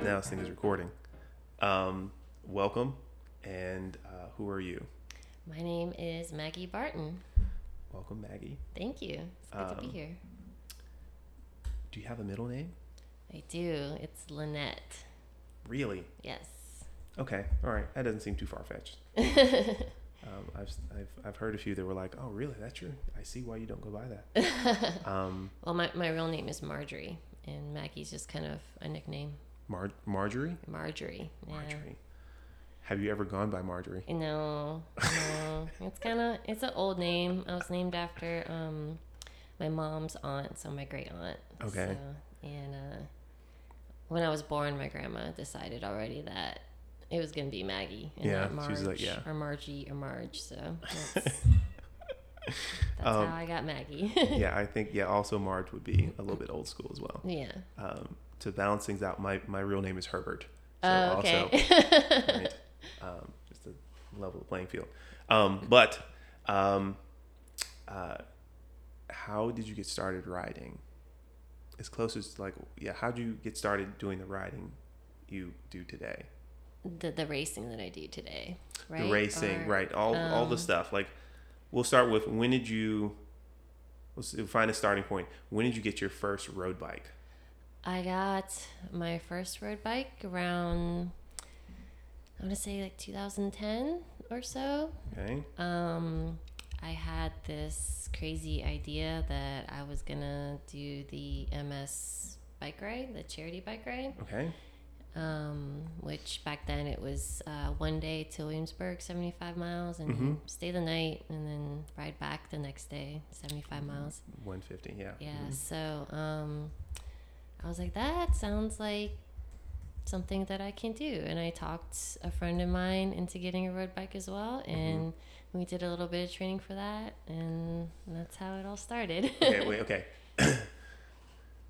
up now. This thing is recording. Um, welcome, and uh, who are you? My name is Maggie Barton. Welcome, Maggie. Thank you. It's good to be Um, here. Do you have a middle name? I do. It's Lynette. Really? Yes. Okay. All right. That doesn't seem too far fetched. Um, I've, I've I've heard a few that were like, oh, really? That's your. I see why you don't go by that. Um, well, my, my real name is Marjorie, and Maggie's just kind of a nickname. Mar- Marjorie. Marjorie. Yeah. Marjorie. Have you ever gone by Marjorie? No, no. it's kind of it's an old name. I was named after um my mom's aunt, so my great aunt. Okay. So, and uh, when I was born, my grandma decided already that it was gonna be Maggie and Yeah, not Marge she was like, yeah. or Margie or Marge. So that's, that's Um, how I got Maggie. yeah, I think yeah. Also, Marge would be a little bit old school as well. yeah. Um, to balance things out, my my real name is Herbert. So Oh, okay. also, right, um, just to level the playing field. Um, but um, uh, how did you get started riding? As close as like yeah, how did you get started doing the riding you do today? the the racing that I do today, right? The racing, Or, right? All all the um, stuff. Like we'll start with when did you? Let's find a starting point. When did you get your first road bike? I got my first road bike around I want to say like 2010 or so. Okay. Um, I had this crazy idea that I was gonna do the MS bike ride, the charity bike ride. Okay. Um, which back then it was uh, one day to Williamsburg, 75 miles, and Mhm. stay the night, and then ride back the next day, 75 miles. 150. Yeah. Yeah. Mhm. So um, I was like, that sounds like something that I can do. And I talked a friend of mine into getting a road bike as well. Mm-hmm. And we did a little bit of training for that. And that's how it all started. okay, wait, okay.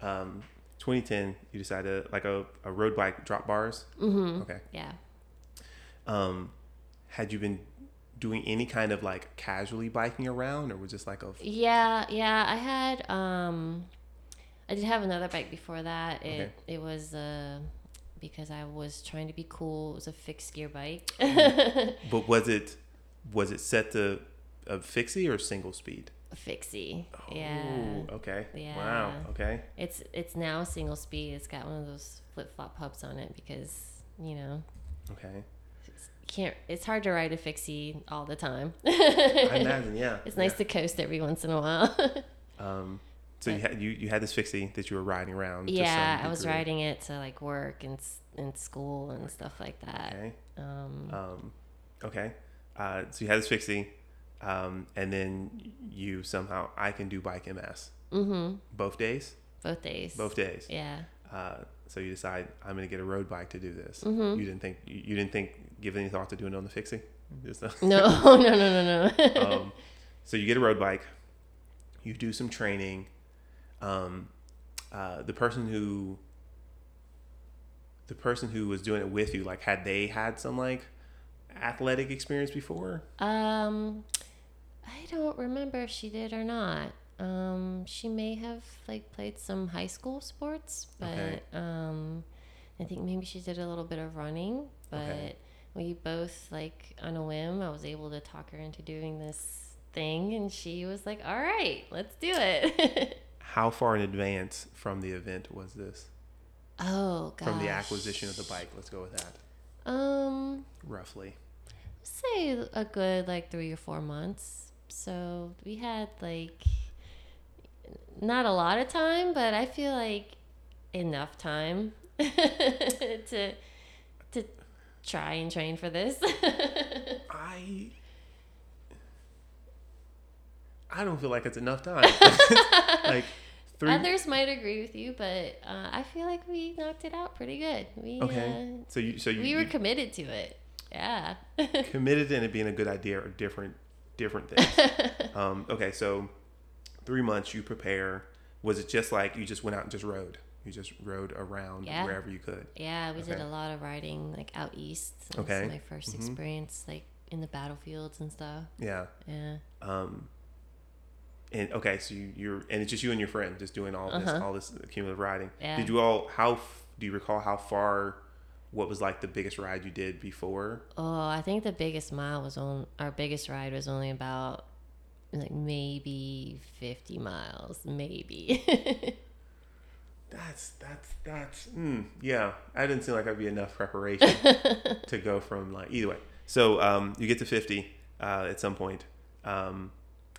um, 2010, you decided like a, a road bike drop bars. hmm Okay. Yeah. Um, had you been doing any kind of like casually biking around, or was just like a Yeah. Yeah. I had, um, I did have another bike before that. It, Okay. it was, uh, because I was trying to be cool. It was a fixed gear bike. but was it was it set to a fixie or single speed? a fixie. Yeah. Oh, okay. Wow. Okay. It's it's now single speed. It's got one of those flip flop hubs on it because you know Okay. you can't. It's hard to ride a fixie all the time. I imagine. Yeah. it's nice to coast every once in a while. Um, so you had you, you had this fixie that you were riding around. yeah, I was riding it to like work and and school and stuff like that. Okay. Um, Um, okay. Uh, so you had this fixie, um, and then you somehow I can do bike MS mm-hmm. both days. Both days. Both days. Yeah. Uh, so you decide I'm going to get a road bike to do this. Mhm. You didn't think you, you didn't think give any thought to doing it on the fixie. Just, uh, No, no, no, no, no. um, so you get a road bike. You do some training. Um, uh, the person who the person who was doing it with you, like, had they had some like athletic experience before? Um, I don't remember if she did or not. Um, she may have like played some high school sports, but Okay. um, I think maybe she did a little bit of running. But Okay. we both like on a whim, I was able to talk her into doing this thing, and she was like, "All right, let's do it." How far in advance from the event was this? oh, gosh. From the acquisition of the bike, let's go with that. Um, Roughly. say a good like three or four months. So we had like not a lot of time, but I feel like enough time to to try and train for this. I I don't feel like it's enough time. like three. Others might agree with you, but uh, I feel like we knocked it out pretty good. We okay. uh, So you so you, we were you committed to it. Yeah. committed in it being a good idea or different different things. um, okay, so three months you prepare. Was it just like you just went out and just rode? You just rode around Yeah. wherever you could. Yeah, we did a lot of riding like out east. Was Okay. my 1st Mhm. experience like in the battlefields and stuff. Yeah. Yeah. Um, and okay, so you, you're and it's just you and your friend just doing all this Uh-huh. all this cumulative riding. Yeah. Did you all how do you recall how far? What was like the biggest ride you did before? Oh, I think the biggest mile was on our biggest ride was only about like maybe 50 miles, maybe. That's that's that's mm, yeah. I didn't seem like I'd be enough preparation to go from like either way. So um, you get to fifty uh, at some point, um,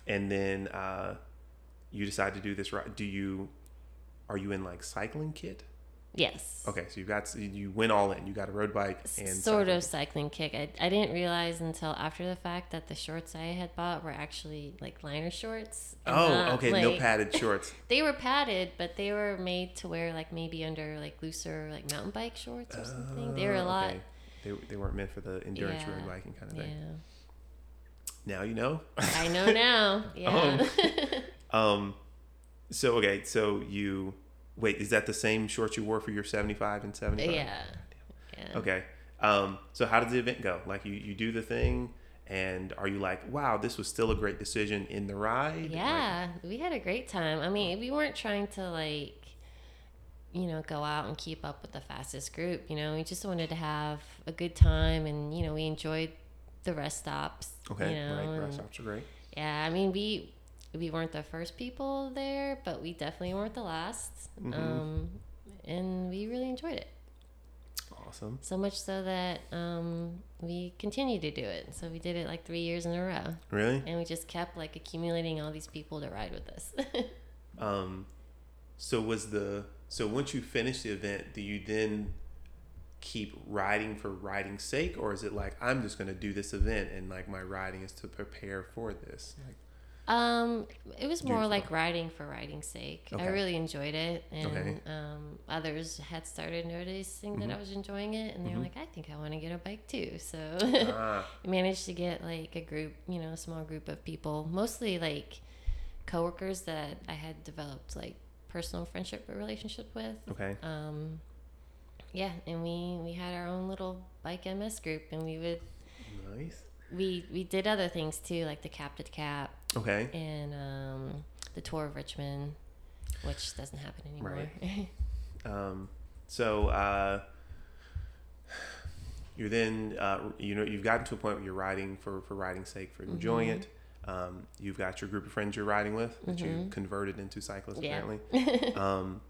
and then uh, you decide to do this. Right? Do you are you in like cycling kit? yes. Okay, so you got you went all in. You got a road bike and sort cycling of cycling kick. I, I didn't realize until after the fact that the shorts I had bought were actually like liner shorts. Oh, not, okay. no padded shorts. They were padded, but they were made to wear like maybe under like looser like mountain bike shorts or something. They were a Oh, lot. okay. They, they weren't meant for the endurance road biking kind of thing Yeah. Now you know. I know now. Yeah. Um, so okay, so you wait. Is that the same shorts you wore for your seventy-five and seventy-five? yeah. Yeah. Okay. Um, so how did the event go? Like you, you do the thing, and are you like, wow, this was still a great decision in the ride? Yeah, we had a great time. I mean, we weren't trying to like, you know, go out and keep up with the fastest group. You know, we just wanted to have a good time, and you know, we enjoyed the rest stops. Okay. you know, right. Rest stops are great. yeah. I mean, we we weren't the first people there, but we definitely weren't the last. Mhm. Um, and we really enjoyed it. Awesome. So much so that um, we continued to do it. So we did it like three years in a row, Really? and we just kept like accumulating all these people to ride with us. Um, so was the so once you finish the event, do you then keep riding for riding's sake, or is it like I'm just going to do this event and like my riding is to prepare for this? Like, Um, it was more like riding for riding's sake. I really enjoyed it, and Okay. um, others had started noticing that Mhm. I was enjoying it, and they Mhm. were like, "I think I want to get a bike too." So ah, we managed to get like a group, you know, a small group of people, mostly like coworkers that I had developed like personal friendship or relationship with. okay. Um, yeah, and we we had our own little bike MS group, and we would Nice. we we did other things too, like the cap to cap Okay. and um, the tour of Richmond, which doesn't happen anymore. Right. Um, so uh, you're then uh, you know you've gotten to a point where you're riding for for riding's sake for enjoying Mhm. it. Um, you've got your group of friends you're riding with that you Mhm. converted into cyclists Yeah. apparently. um,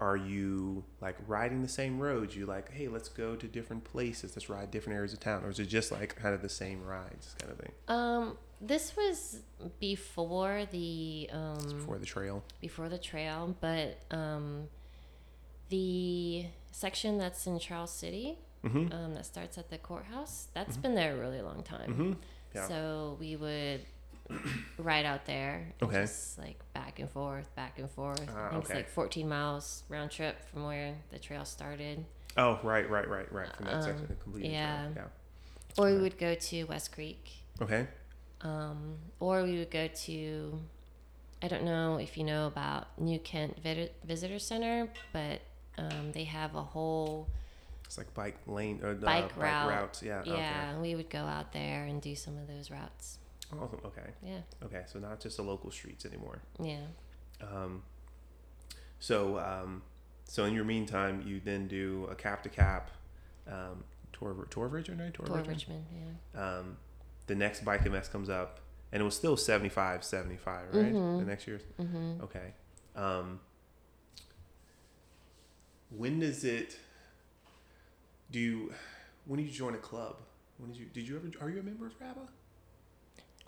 are you like riding the same roads? You like, hey, let's go to different places. Let's ride different areas of town, or is it just like kind of the same rides kind of thing um, this was before the um, before the trail? before the trail, but um, the section that's in Charles City Mm-hmm. um, that starts at the courthouse that's been there a really long time. Mm-hmm. Yeah. So we would ride out there. Okay. Just like back and forth, back and forth. Ah, I think it's like 14 miles round trip from where the trail started. Oh, right, right, right, right. From that section Um, to complete. yeah. Yeah. Or we Right. would go to West Creek. Okay. Um, or we would go to, I don't know if you know about New Kent Vid- Visitor Center, but um, they have a whole It's like bike lane or uh, Bike route. routes. Yeah. yeah. We would go out there and do some of those routes. Awesome. Okay. Yeah, Okay. So not just the local streets anymore. yeah. Um, so um, so in your meantime, you then do a cap to cap um, tour of Richmond, right? Tour, of Richmond. Richmond. Yeah. Um, the next bike MS comes up, and it was still 75, 75, right? Mhm. The next year's. Mm-hmm. Okay. Um, when does it? Do you? When did you join a club? When did you? Did you ever? Are you a member of RABA?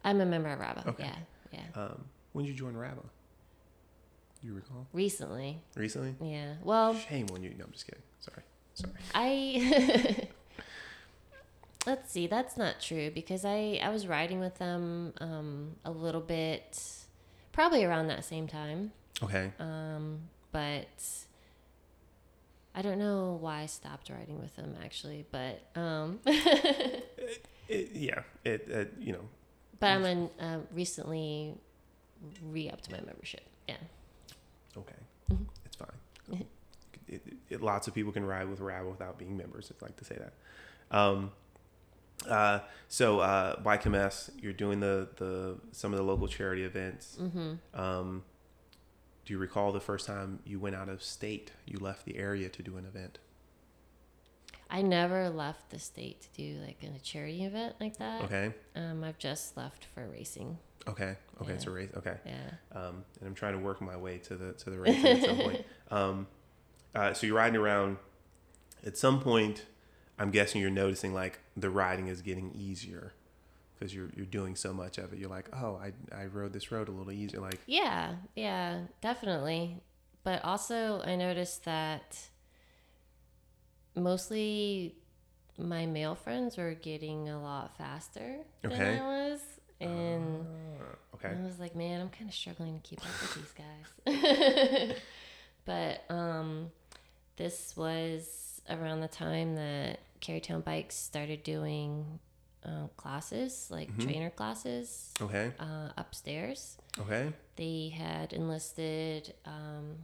I'm a member of RABA. Okay. Yeah, yeah. Um, when did you join RABA? Do you recall? Recently. Recently? Yeah. Well, Shame on you. No, I'm just kidding. Sorry. Sorry. I let's see. That's not true because I I was riding with them um, a little bit, probably around that same time. Okay. Um, but I don't know why I stopped riding with them actually. But um, It, yeah. It, it. You know. But I'm an, uh, recently re-upped my membership. Yeah. Okay. Mhm. It's fine. It, it, it, lots of people can ride with RABA without being members. I'd like to say that. Um, uh, so uh, Bike MS, you're doing the the some of the local charity events. Mm-hmm. Um, do you recall the first time you went out of state? You left the area to do an event. I never left the state to do like a charity event like that. Okay. Um, I've just left for racing. Okay. Okay. It's a race. Okay. Yeah. Um, and I'm trying to work my way to the to the racing at some point. Um, uh, so you're riding around. At some point, I'm guessing you're noticing like the riding is getting easier because you're you're doing so much of it. You're like, oh, I I rode this road a little easier. Like, Yeah, yeah, definitely. But also, I noticed that mostly my male friends were getting a lot faster than Okay. I was. And uh, okay. I was like, man, I'm kind of struggling to keep up with these guys. but um, this was around the time that Carytown Bikes started doing uh, classes, like Mhm. trainer classes, Okay. uh, upstairs Okay. they had enlisted um,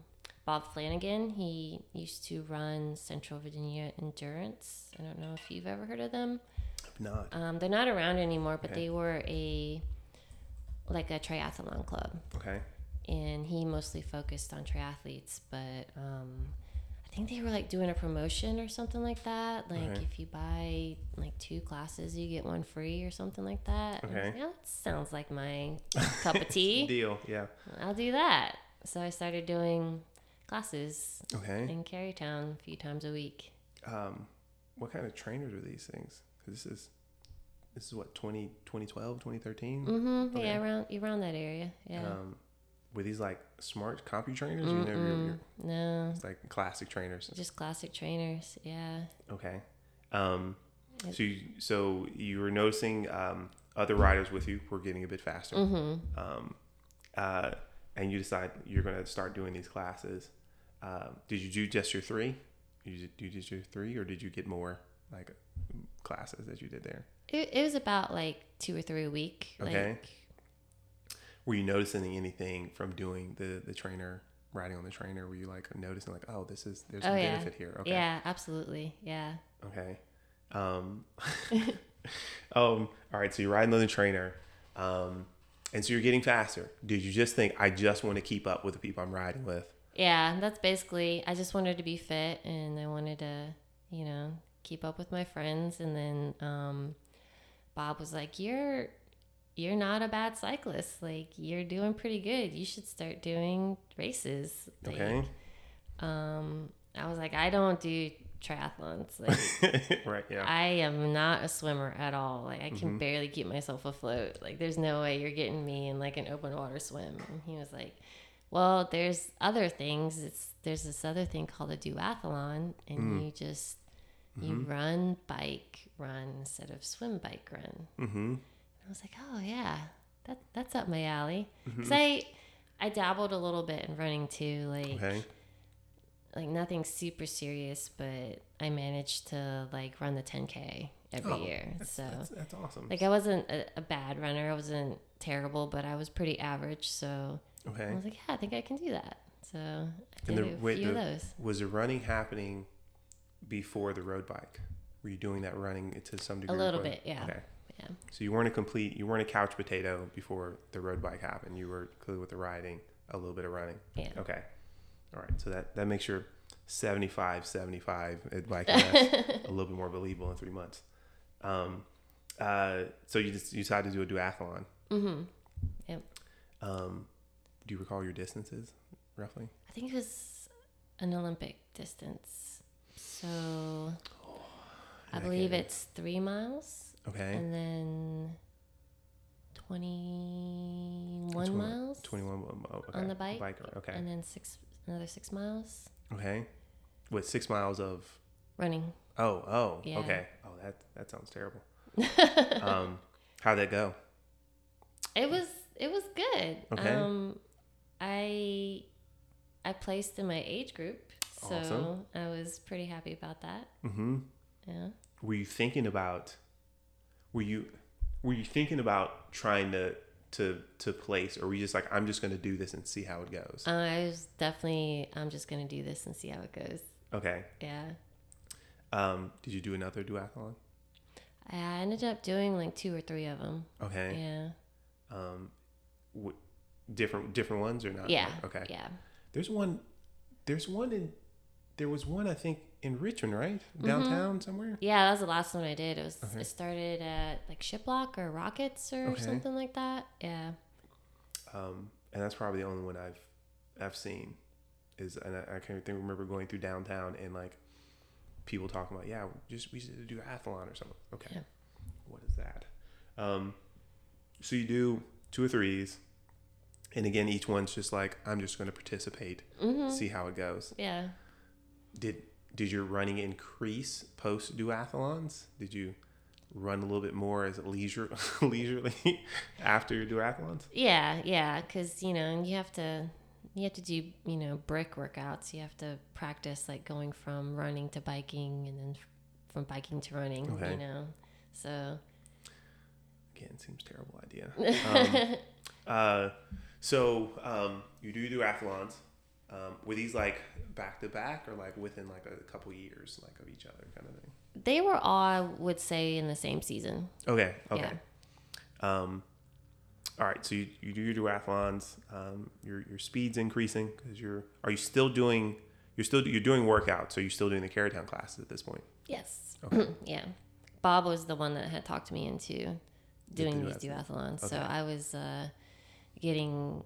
Bob Flanagan. He used to run Central Virginia Endurance. I don't know if you've ever heard of them. If not. Um, they're not around anymore, but Okay. they were a like a triathlon club, Okay. and he mostly focused on triathletes. But um, I think they were like doing a promotion or something like that. Like Okay. if you buy like two classes, you get one free or something like that. And I was Okay. like, "Yeah, that sounds like my cup of tea. Deal. Yeah. I'll do that. So I started doing classes Okay. in Carytown a few times a week. Um, what kind of trainers are these things? 'Cause this is this is what 20, 2012, 2013. Mm-hmm. Okay. Yeah, around around that area. Yeah. Um, were these like smart copy trainers? You never, you're, you're, no, it's like classic trainers. just classic trainers. Yeah. Okay. Um, so you, so you were noticing um, other riders with you were getting a bit faster, Mm-hmm. um, uh, and you decide you're going to start doing these classes. Um, did you do just your three? You did, you did your three, or did you get more like classes that you did there? It, it was about like two or three a week. Okay. Like, Were you noticing anything from doing the the trainer riding on the trainer? Were you like noticing like, oh, this is there's Oh, yeah. benefit here? Okay. Yeah, absolutely. Yeah. Okay. Um, um, all right. So you're riding on the trainer, um, and so you're getting faster. Did you just think I just want to keep up with the people I'm riding with? Yeah, that's basically. I just wanted to be fit, and I wanted to, you know, keep up with my friends. And then um, Bob was like, "You're, you're not a bad cyclist. Like you're doing pretty good. You should start doing races." Like, Okay. Um, I was like, "I don't do triathlons. Like right. Yeah. I am not a swimmer at all. Like I can Mhm. barely keep myself afloat. Like there's no way you're getting me in like an open water swim." And he was like. Well, there's other things. It's there's this other thing called a duathlon, and Mm. you just you Mhm. run, bike, run instead of swim, bike, run. mm-hmm. I was like, oh yeah, that that's up my alley. Cause Mhm. I I dabbled a little bit in running too, like Okay. Like nothing super serious, but I managed to like run the 10k every Oh, year. That's, so that's, that's awesome. like I wasn't a, a bad runner. I wasn't terrible, but I was pretty average. So I was like, yeah, I think I can do that. So I And the- a wait, few of those. Was the running happening before the road bike? Were you doing that running to some degree? A little bit, yeah. Okay. Yeah. So you weren't a complete, you weren't a couch potato before the road bike happened. You were clearly with the riding, a little bit of running. Yeah. Okay. All right. So that, that makes your 75, 75 at bike a little bit more believable in three months. Um, uh, so you just you decided to do a duathlon. Mm-hmm. Um, do you recall your distances roughly? I think it was an Olympic distance. So I I believe can't- it's three miles Okay. and then 21 Twen- miles 21 oh, okay. on the bike. Biker. Okay. and then six another six miles Okay. With six miles of running. oh oh Yeah. okay oh that that sounds terrible. um, how'd that go? It was it was good. Okay. Um, I I placed in my age group, so Awesome. I was pretty happy about that. Mm-hmm. Yeah. Were you thinking about? Were you were you thinking about trying to to to place, or were you just like I'm just going to do this and see how it goes? Uh, I was definitely I'm just gonna do this and see how it goes. Okay. Yeah. Um, did you do another duathlon? I ended up doing like two or three of them. Okay. Yeah. Um, w- different different ones or not? Yeah. Okay. Yeah. There's one. There's one in. There was one I think in Richmond, right downtown somewhere. Yeah, that was the last one I did. It was Okay. it started at like Shiplock or Rocketts or Okay. something like that. Yeah. Um, and that's probably the only one I've I've seen. Is and I, I can't think remember going through downtown and like people talking about yeah just we should do athlon or something. Okay, Yeah. what is that? Um, so you do two or threes, and again each one's just like I'm just going to participate, Mm-hmm. see how it goes. Yeah. Did did your running increase post duathlons? Did you run a little bit more as leisure leisurely after your duathlons? Yeah, yeah, because you know you have to you have to do you know brick workouts. You have to practice like going from running to biking and then from biking to running. Okay. You know, so Again, seems terrible idea. Um, uh, so um, you do duathlons. Um, were these like back to back or like within like a couple years, like of each other, kind of thing? they were all I would say in the same season. Okay. Okay. Um, all right. So you, you do your duathlons. Um, your your speed's increasing because you're. Are you still doing? You're still you're doing workouts. So you're still doing the Carytown classes at this point. Yes. Okay. yeah. Bob was the one that had talked me into doing do these duathlons. So I was uh, getting.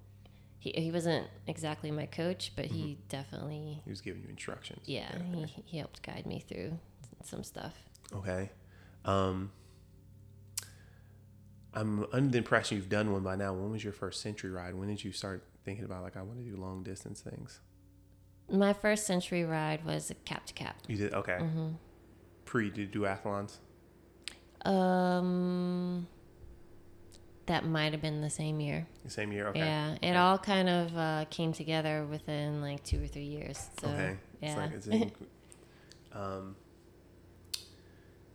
He, he wasn't exactly my coach, but he definitely, He was giving you instructions. yeah, okay. he, he helped guide me through some stuff. Okay. Um, I'm under the impression you've done one by now. When was your first century ride? When did you start thinking about like I want to do long distance things? My first century ride was a cap to cap. You did okay. Mm-hmm. Pre did duathlons. Um, that might have been the same year. The same year. Okay. Yeah, it all kind of uh, came together within like two or three years. So, okay. yeah. It's like it's in, um.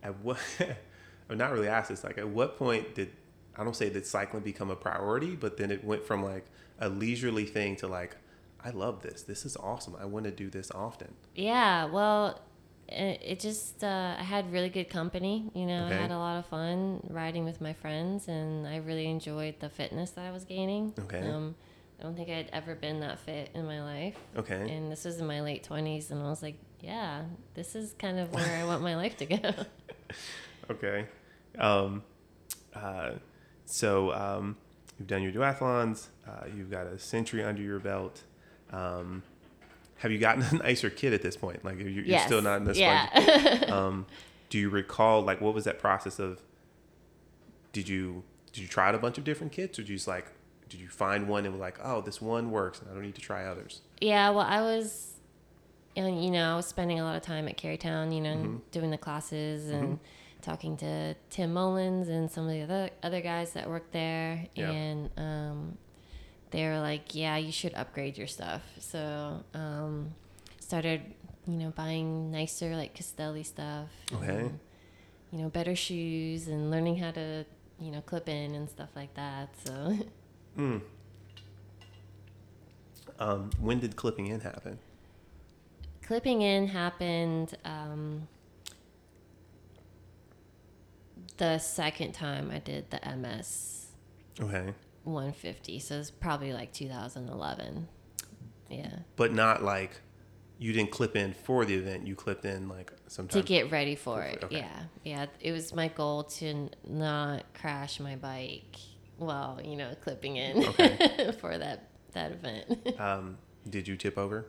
At what? I'm not really asked this. Like, at what point did I don't say did cycling become a priority, but then it went from like a leisurely thing to like, I love this. This is awesome. I want to do this often. Yeah, well, it, just uh, I had really good company. You know, Okay. I had a lot of fun riding with my friends, and I really enjoyed the fitness that I was gaining. Okay. Um, I don't think I'd ever been that fit in my life, Okay. and this was in my late twenties, and I was like, yeah, this is kind of where I want my life to go. Okay. Um, uh, so um, you've done your duathlons. Uh, you've got a century under your belt. Um, have you gotten a nicer kit at this point? Like you're, you're yes. still not in this. Yeah. Um, do you recall like what was that process of? Did you did you try out a bunch of different kits, or did you just like did you find one and were like, oh, this one works, and I don't need to try others? Yeah, well, I was, and you know, I was spending a lot of time at Carytown, you know, Mm-hmm. doing the classes and talking to Tim Mullins and some of the other other guys that worked there, Yeah. and um, they were like, "Yeah, you should upgrade your stuff." So, um, started, you know, buying nicer like Castelli stuff. Okay. and, you know, better shoes and learning how to, you know, clip in and stuff like that. So. Mm. Um, when did clipping in happen? clipping in happened um, the second time I did the MS Okay. 150. So it's probably like 2011. Yeah. but not like you didn't clip in for the event. You clipped in like sometimes To get ready for it. Okay. Yeah. Yeah. It was my goal to n- not crash my bike while, you know, clipping in Okay. for that, that event. um, did you tip over?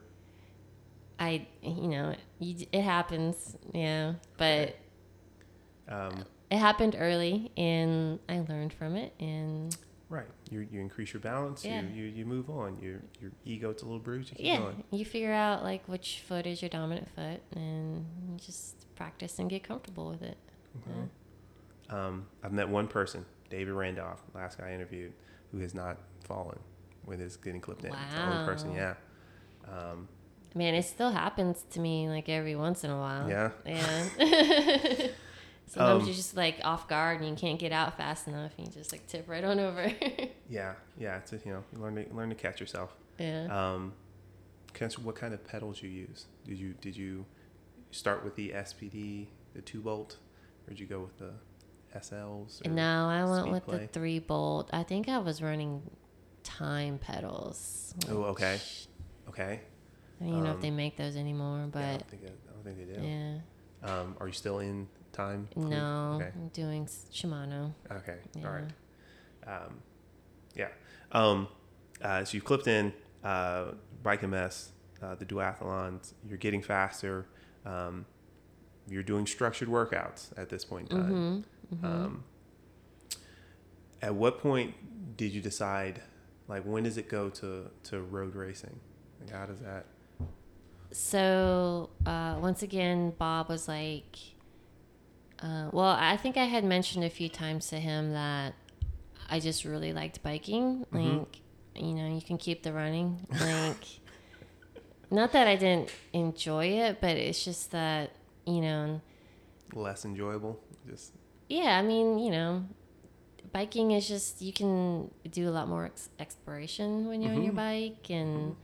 I, you know, you, it happens. Yeah. But Um, it happened early and I learned from it and right. You you increase your balance. Yeah. You, you you move on. Your your ego's a little bruised. You keep yeah, going. you figure out like which foot is your dominant foot, and you just practice and get comfortable with it. Okay. Um, I've met one person, David Randolph, last guy I interviewed, who has not fallen with his getting clipped in. It's the only person. Yeah. Um, Man, it still happens to me like every once in a while. Yeah? Yeah. Sometimes Um, you're just like off guard and you can't get out fast enough, and you just like tip right on over. yeah. Yeah. It's a, you know you learn to learn to catch yourself. yeah. Um, what kind of pedals you use? Did you did you start with the SPD, the two bolt, or did you go with the SLs? or- no, I went with play? the three bolt. I think I was running time pedals. Oh, okay. Okay. I don't even know Um, if they make those anymore, Yeah, I but don't think, I don't think they do. yeah. Um, are you still in time? No, Okay. I'm doing Shimano. Okay. Yeah. All right. Um, yeah. Um, uh, so you clipped in uh, Bike MS, uh, the duathlons. You're getting faster. Um, you're doing structured workouts at this point in time. Mm-hmm. Um, at what point did you decide, like, when does it go to, to road racing? Like, how does that? So uh, once again, Bob was like, uh, well, I think I had mentioned a few times to him that I just really liked biking. Mhm. Like, you know, you can keep the running. Like, not that I didn't enjoy it, but it's just that, you know, Less enjoyable? Just yeah, I mean, you know, biking is just you can do a lot more ex- exploration when you're on your Mhm. bike, and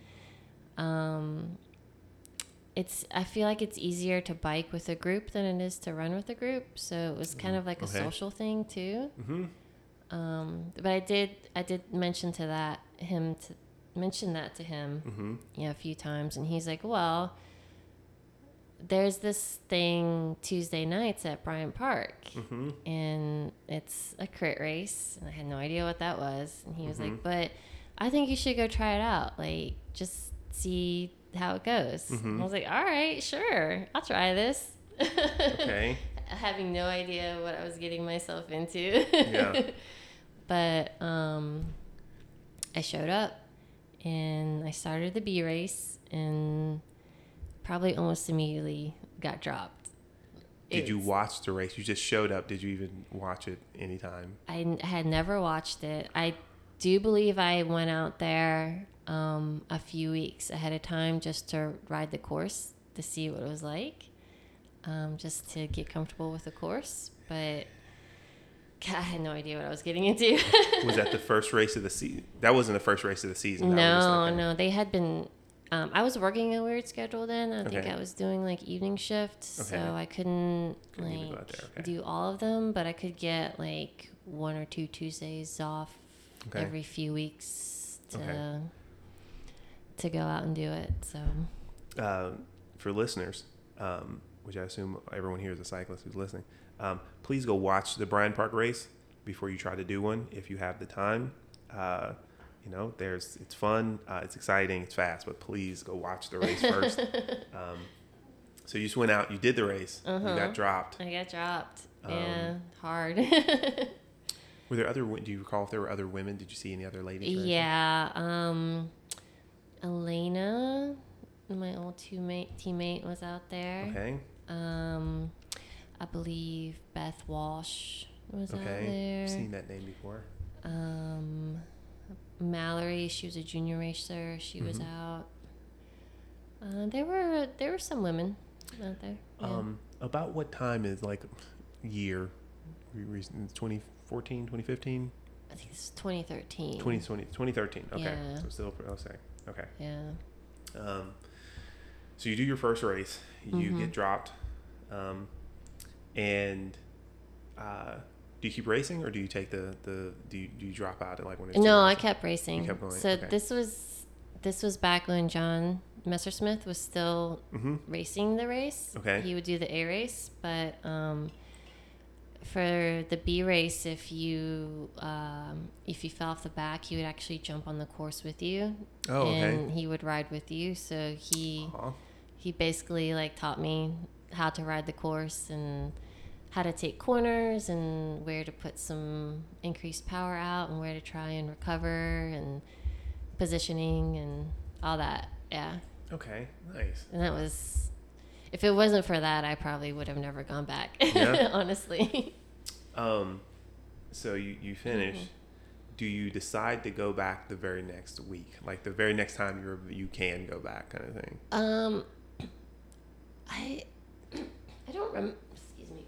um, it's I feel like it's easier to bike with a group than it is to run with a group. So it was kind of like a Okay. social thing too. mm-hmm. Um, but I did I did mention to that him to mention that to him Mm-hmm. yeah, a few times, and he's like, "Well, there's this thing Tuesday nights at Bryan Park, Mm-hmm. and it's a crit race, and I had no idea what that was." And he was like, "But I think you should go try it out, like just see how it goes." Mhm. I was like, "All right, sure, I'll try this." Okay. Having no idea what I was getting myself into. Yeah. but um, I showed up and I started the B race and probably almost immediately got dropped. Did you watch the race? You just showed up. Did you even watch it anytime? I had never watched it. I do believe I went out there um, a few weeks ahead of time just to ride the course to see what it was like, um, just to get comfortable with the course. But God, I had no idea what I was getting into. Was that the first race of the season? That wasn't the first race of the season. that was just No, no, they had been. Um, I was working a weird schedule then. I think I was doing like evening shifts, Okay. so I couldn't Couldn't like okay. do all of them. But I could get like one or two Tuesdays off Okay. every few weeks to Okay. To go out and do it. So uh, for listeners, um, which I assume everyone here is a cyclist who's listening, um, please go watch the Bryan Park race before you try to do one if you have the time. Uh, you know, there's it's fun, uh, it's exciting, it's fast, but please go watch the race first. um, so you just went out, you did the race, you Uh-huh. got dropped. I got dropped. Um, yeah, hard. Were there other? Do you recall if there were other women? Did you see any other ladies? yeah, um, Elena, my old teammate teammate was out there. Okay. Um, I believe Beth Walsh was out Okay. there. I've seen that name before. Um, Mallory, she was a junior racer. She was Mhm. out. Uh, there were there were some women out there. yeah. Um, about what time is like year? We re- 2014, 2015, I think it's 2013. 2020, 2013. Okay. Yeah. So still, I'll say. Okay. Yeah. Um, so you do your first race, you Mhm. get dropped, um, and uh, do you keep racing or do you take the the do you, do you drop out at like when it's No, I kept racing. kept going, So okay. this was this was back when John Messersmith was still Mhm. racing the race. Okay. He would do the A race, but um, for the B race, if you um, if you fell off the back, he would actually jump on the course with you, Oh, okay. and he would ride with you. So he Aw. he basically like taught me how to ride the course and how to take corners and where to put some increased power out and where to try and recover and positioning and all that. Yeah. Okay. Nice. And that was if it wasn't for that, I probably would have never gone back. Yeah. honestly. Um, so you you finish. Mm-hmm. Do you decide to go back the very next week, like the very next time you're you can go back, kind of thing? Um I I don't rem- excuse me.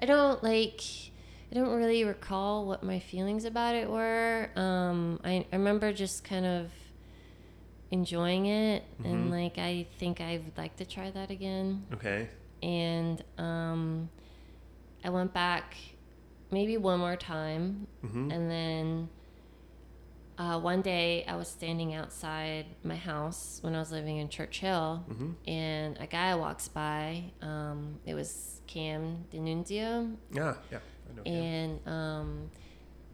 I don't like I don't really recall what my feelings about it were. Um I, I remember just kind of enjoying it and Mhm. like I think I would like to try that again. Okay. And um I went back maybe one more time Mm-hmm. and then uh, one day I was standing outside my house when I was living in Churchill, Mhm. and a guy walks by. Um, it was Cam Denunzio, Yeah, yeah. I know. Cam. and um,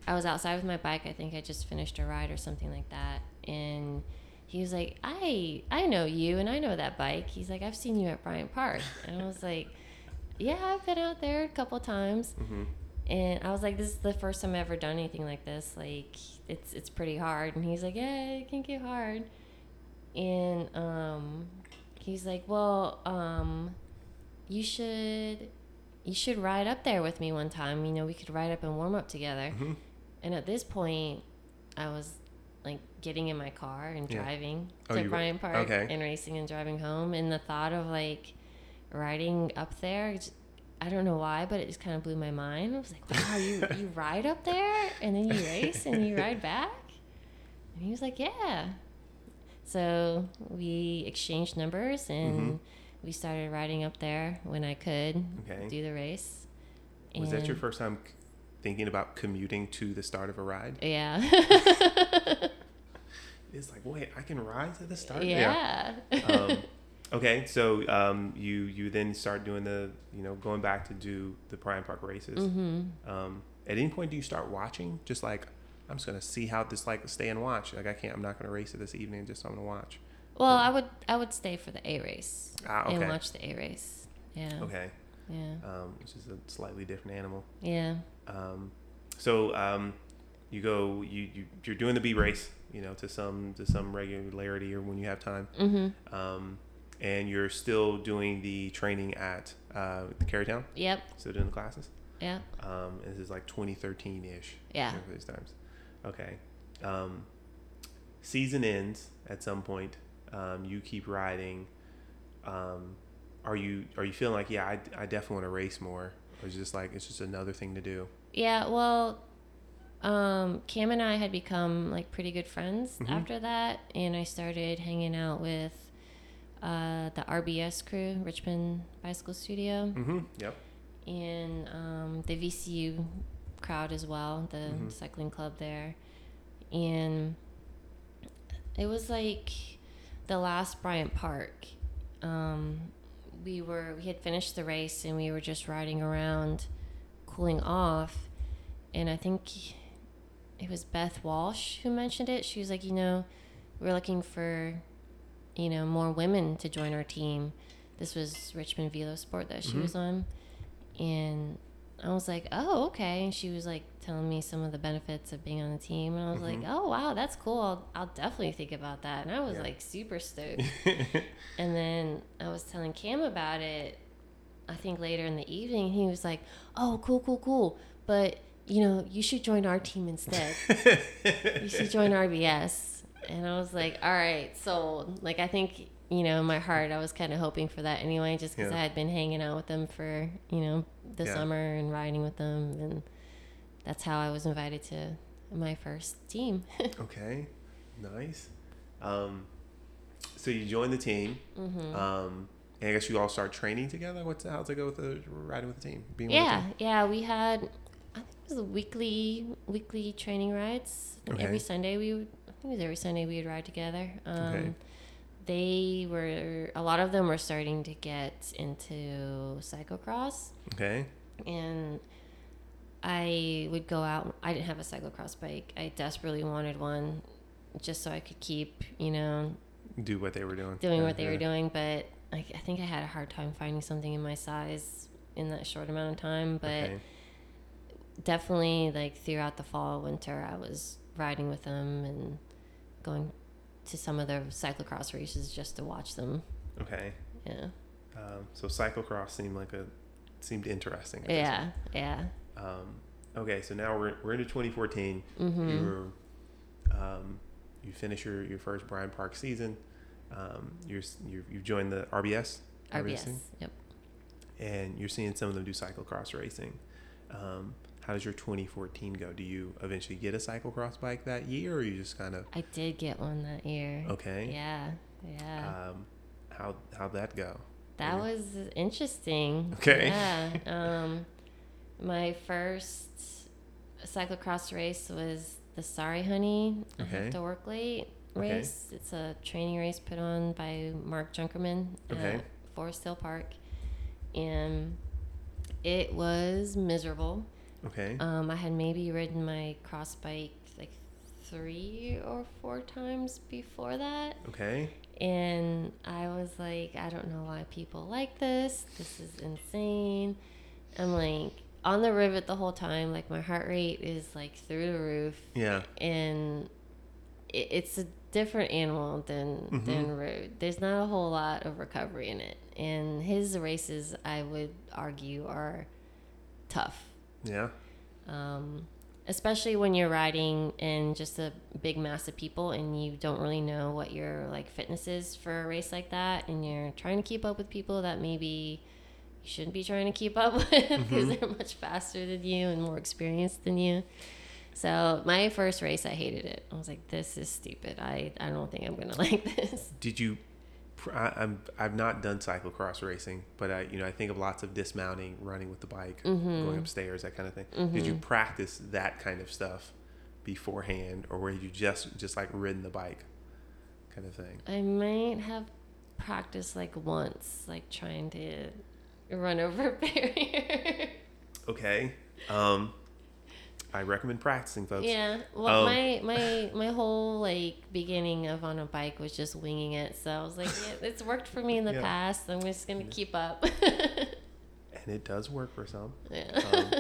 I was outside with my bike. I think I just finished a ride or something like that, and he was like, "I I know you, and I know that bike." He's like, "I've seen you at Bryan Park," and I was like, "Yeah, I've been out there a couple times." Mhm. And I was like, "This is the first time I've ever done anything like this. Like, it's it's pretty hard." And he's like, "Yeah, it can get hard." And um, he's like, "Well, um, you should you should ride up there with me one time. You know, we could ride up and warm up together." Mhm. And at this point, I was like getting in my car and Yeah. driving Oh, to Bryan Park okay. and racing and driving home. And the thought of like riding up there, just- I don't know why, but it just kind of blew my mind. I was like, wow, you, you ride up there and then you race and you ride back? And he was like, yeah. So we exchanged numbers and Mhm. we started riding up there when I could Okay. do the race. Was that your first time thinking about commuting to the start of a ride? Yeah. It's like, wait, I can ride to the start. yeah. um, okay, so um, you you then start doing the you know going back to do the Bryan Park races. hmm Um, at any point, do you start watching? Just like I'm just gonna see how this like stay and watch. Like I can't. I'm not gonna race it this evening. Just so I'm gonna watch. Well, I would I would stay for the A race Ah, and watch the A race. Yeah. Okay, Yeah. um, which is a slightly different animal. Yeah. Um, so um, you go you, you you're doing the B race. You know to some to some regularity or when you have time. Mhm. Um, and you're still doing the training at uh, the Carytown. Yep. Still doing the classes. Yeah. Um, and this is like 2013 ish. Yeah. These times. Okay. Um, season ends at some point. Um, you keep riding. Um, are you are you feeling like yeah I, I definitely want to race more or is it just like it's just another thing to do? Yeah. Well, um, Cam and I had become like pretty good friends Mhm. after that, and I started hanging out with uh, the RBS crew, Richmond Bicycle Studio, Mm-hmm. Yep. and um, the VCU crowd as well, the Mhm. cycling club there. And it was like the last Bryan Park. Um, we were we had finished the race and we were just riding around, cooling off, and I think it was Beth Walsh who mentioned it. She was like, you know, we're looking for, you know, more women to join our team. This was Richmond Velo Sport that she Mhm. was on, and I was like, oh, okay. And she was like telling me some of the benefits of being on the team, and I was like, Mhm. oh, wow, that's cool. I'll, I'll definitely think about that. And I was Yeah. like super stoked. and then I was telling Cam about it. I think later in the evening, he was like, oh, cool, cool, cool. But you know, you should join our team instead. you should join RBS. And I was like, all right, sold. Like, I think, you know, in my heart, I was kind of hoping for that anyway, just because Yeah. I had been hanging out with them for, you know, the Yeah. summer and riding with them. And that's how I was invited to my first team. okay. Nice. Um, so you join the team. hmm Um, and I guess you all start training together. What's how's it go with the riding with the team? Being yeah, yeah, we had, it was a weekly, weekly training rides. Think Every Sunday we would, I think it was every Sunday we would ride together. Um, Okay. They were, a lot of them were starting to get into cyclocross. Okay. and I would go out. I didn't have a cyclocross bike. I desperately wanted one, just so I could keep, you know, Do what they were doing. doing Yeah, what they were doing. But I, I think I had a hard time finding something in my size in that short amount of time. But Okay. Definitely, like throughout the fall, winter, I was riding with them and going to some of the cyclocross races just to watch them. Okay. Yeah, Um, so cyclocross seemed like a seemed interesting. yeah, yeah. Um, okay, so now we're we're into 2014. Mm-hmm. You're um, you finish your, your first Bryan Park season. Um, you're, you're you've joined the RBS. RBS. Yep. and you're seeing some of them do cyclocross racing. Um, how does your 2014 go? Do you eventually get a cyclocross bike that year, or you just kind of I did get one that year. okay? Yeah, yeah. Um, how how'd that go? that yeah. was interesting. Okay. Yeah. Um, my first cyclocross race was the Sorry Honey. I have to work late Okay. race. It's a training race put on by Mark Junkerman Okay. at Forest Hill Park, and it was miserable. Okay. Um, I had maybe ridden my cross bike like three or four times before that. Okay. And I was like, I don't know why people like this. This is insane. I'm like on the rivet the whole time. Like my heart rate is like through the roof. Yeah. And it, it's a different animal than than road. There's not a whole lot of recovery in it. And his races, I would argue, are tough Yeah. um, especially when you're riding in just a big mass of people and you don't really know what your like fitness is for a race like that and you're trying to keep up with people that maybe you shouldn't be trying to keep up with because they're much faster than you and more experienced than you so my first race i hated it i was like this is stupid i, I don't think i'm gonna like this Did you? I, I'm I've not done cyclocross racing, but I you know I think of lots of dismounting, running with the bike, Mm-hmm. going upstairs, that kind of thing. Did you practice that kind of stuff beforehand, or were you just just like ridden the bike, kind of thing? i might have practiced like once like trying to run over a barrier Okay. Um, I recommend practicing, folks. Yeah. Well, Um, my my my whole like beginning of on a bike was just winging it. So I was like, yeah, it's worked for me in the Yeah. past. I'm just gonna keep up. And it does work for some. yeah. Um,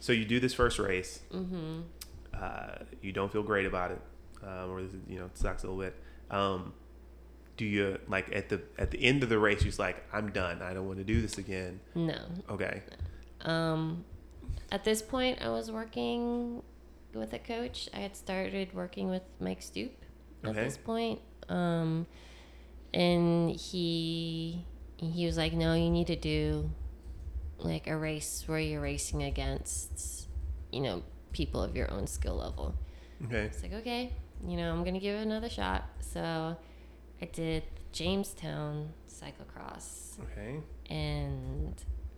so you do this first race. mm-hmm. uh, you don't feel great about it, um, or you know, it sucks a little bit. Um, do you like at the at the end of the race? You're just like, I'm done. I don't want to do this again. No. Okay. Um, at this point, I was working with a coach. I had started working with Mike Stoop at Okay. this point. Um, and he he was like, "No, you need to do like a race where you're racing against, you know, people of your own skill level." Okay. It's like, okay, you know, I'm gonna give it another shot. So I did Jamestown cyclocross, Okay. and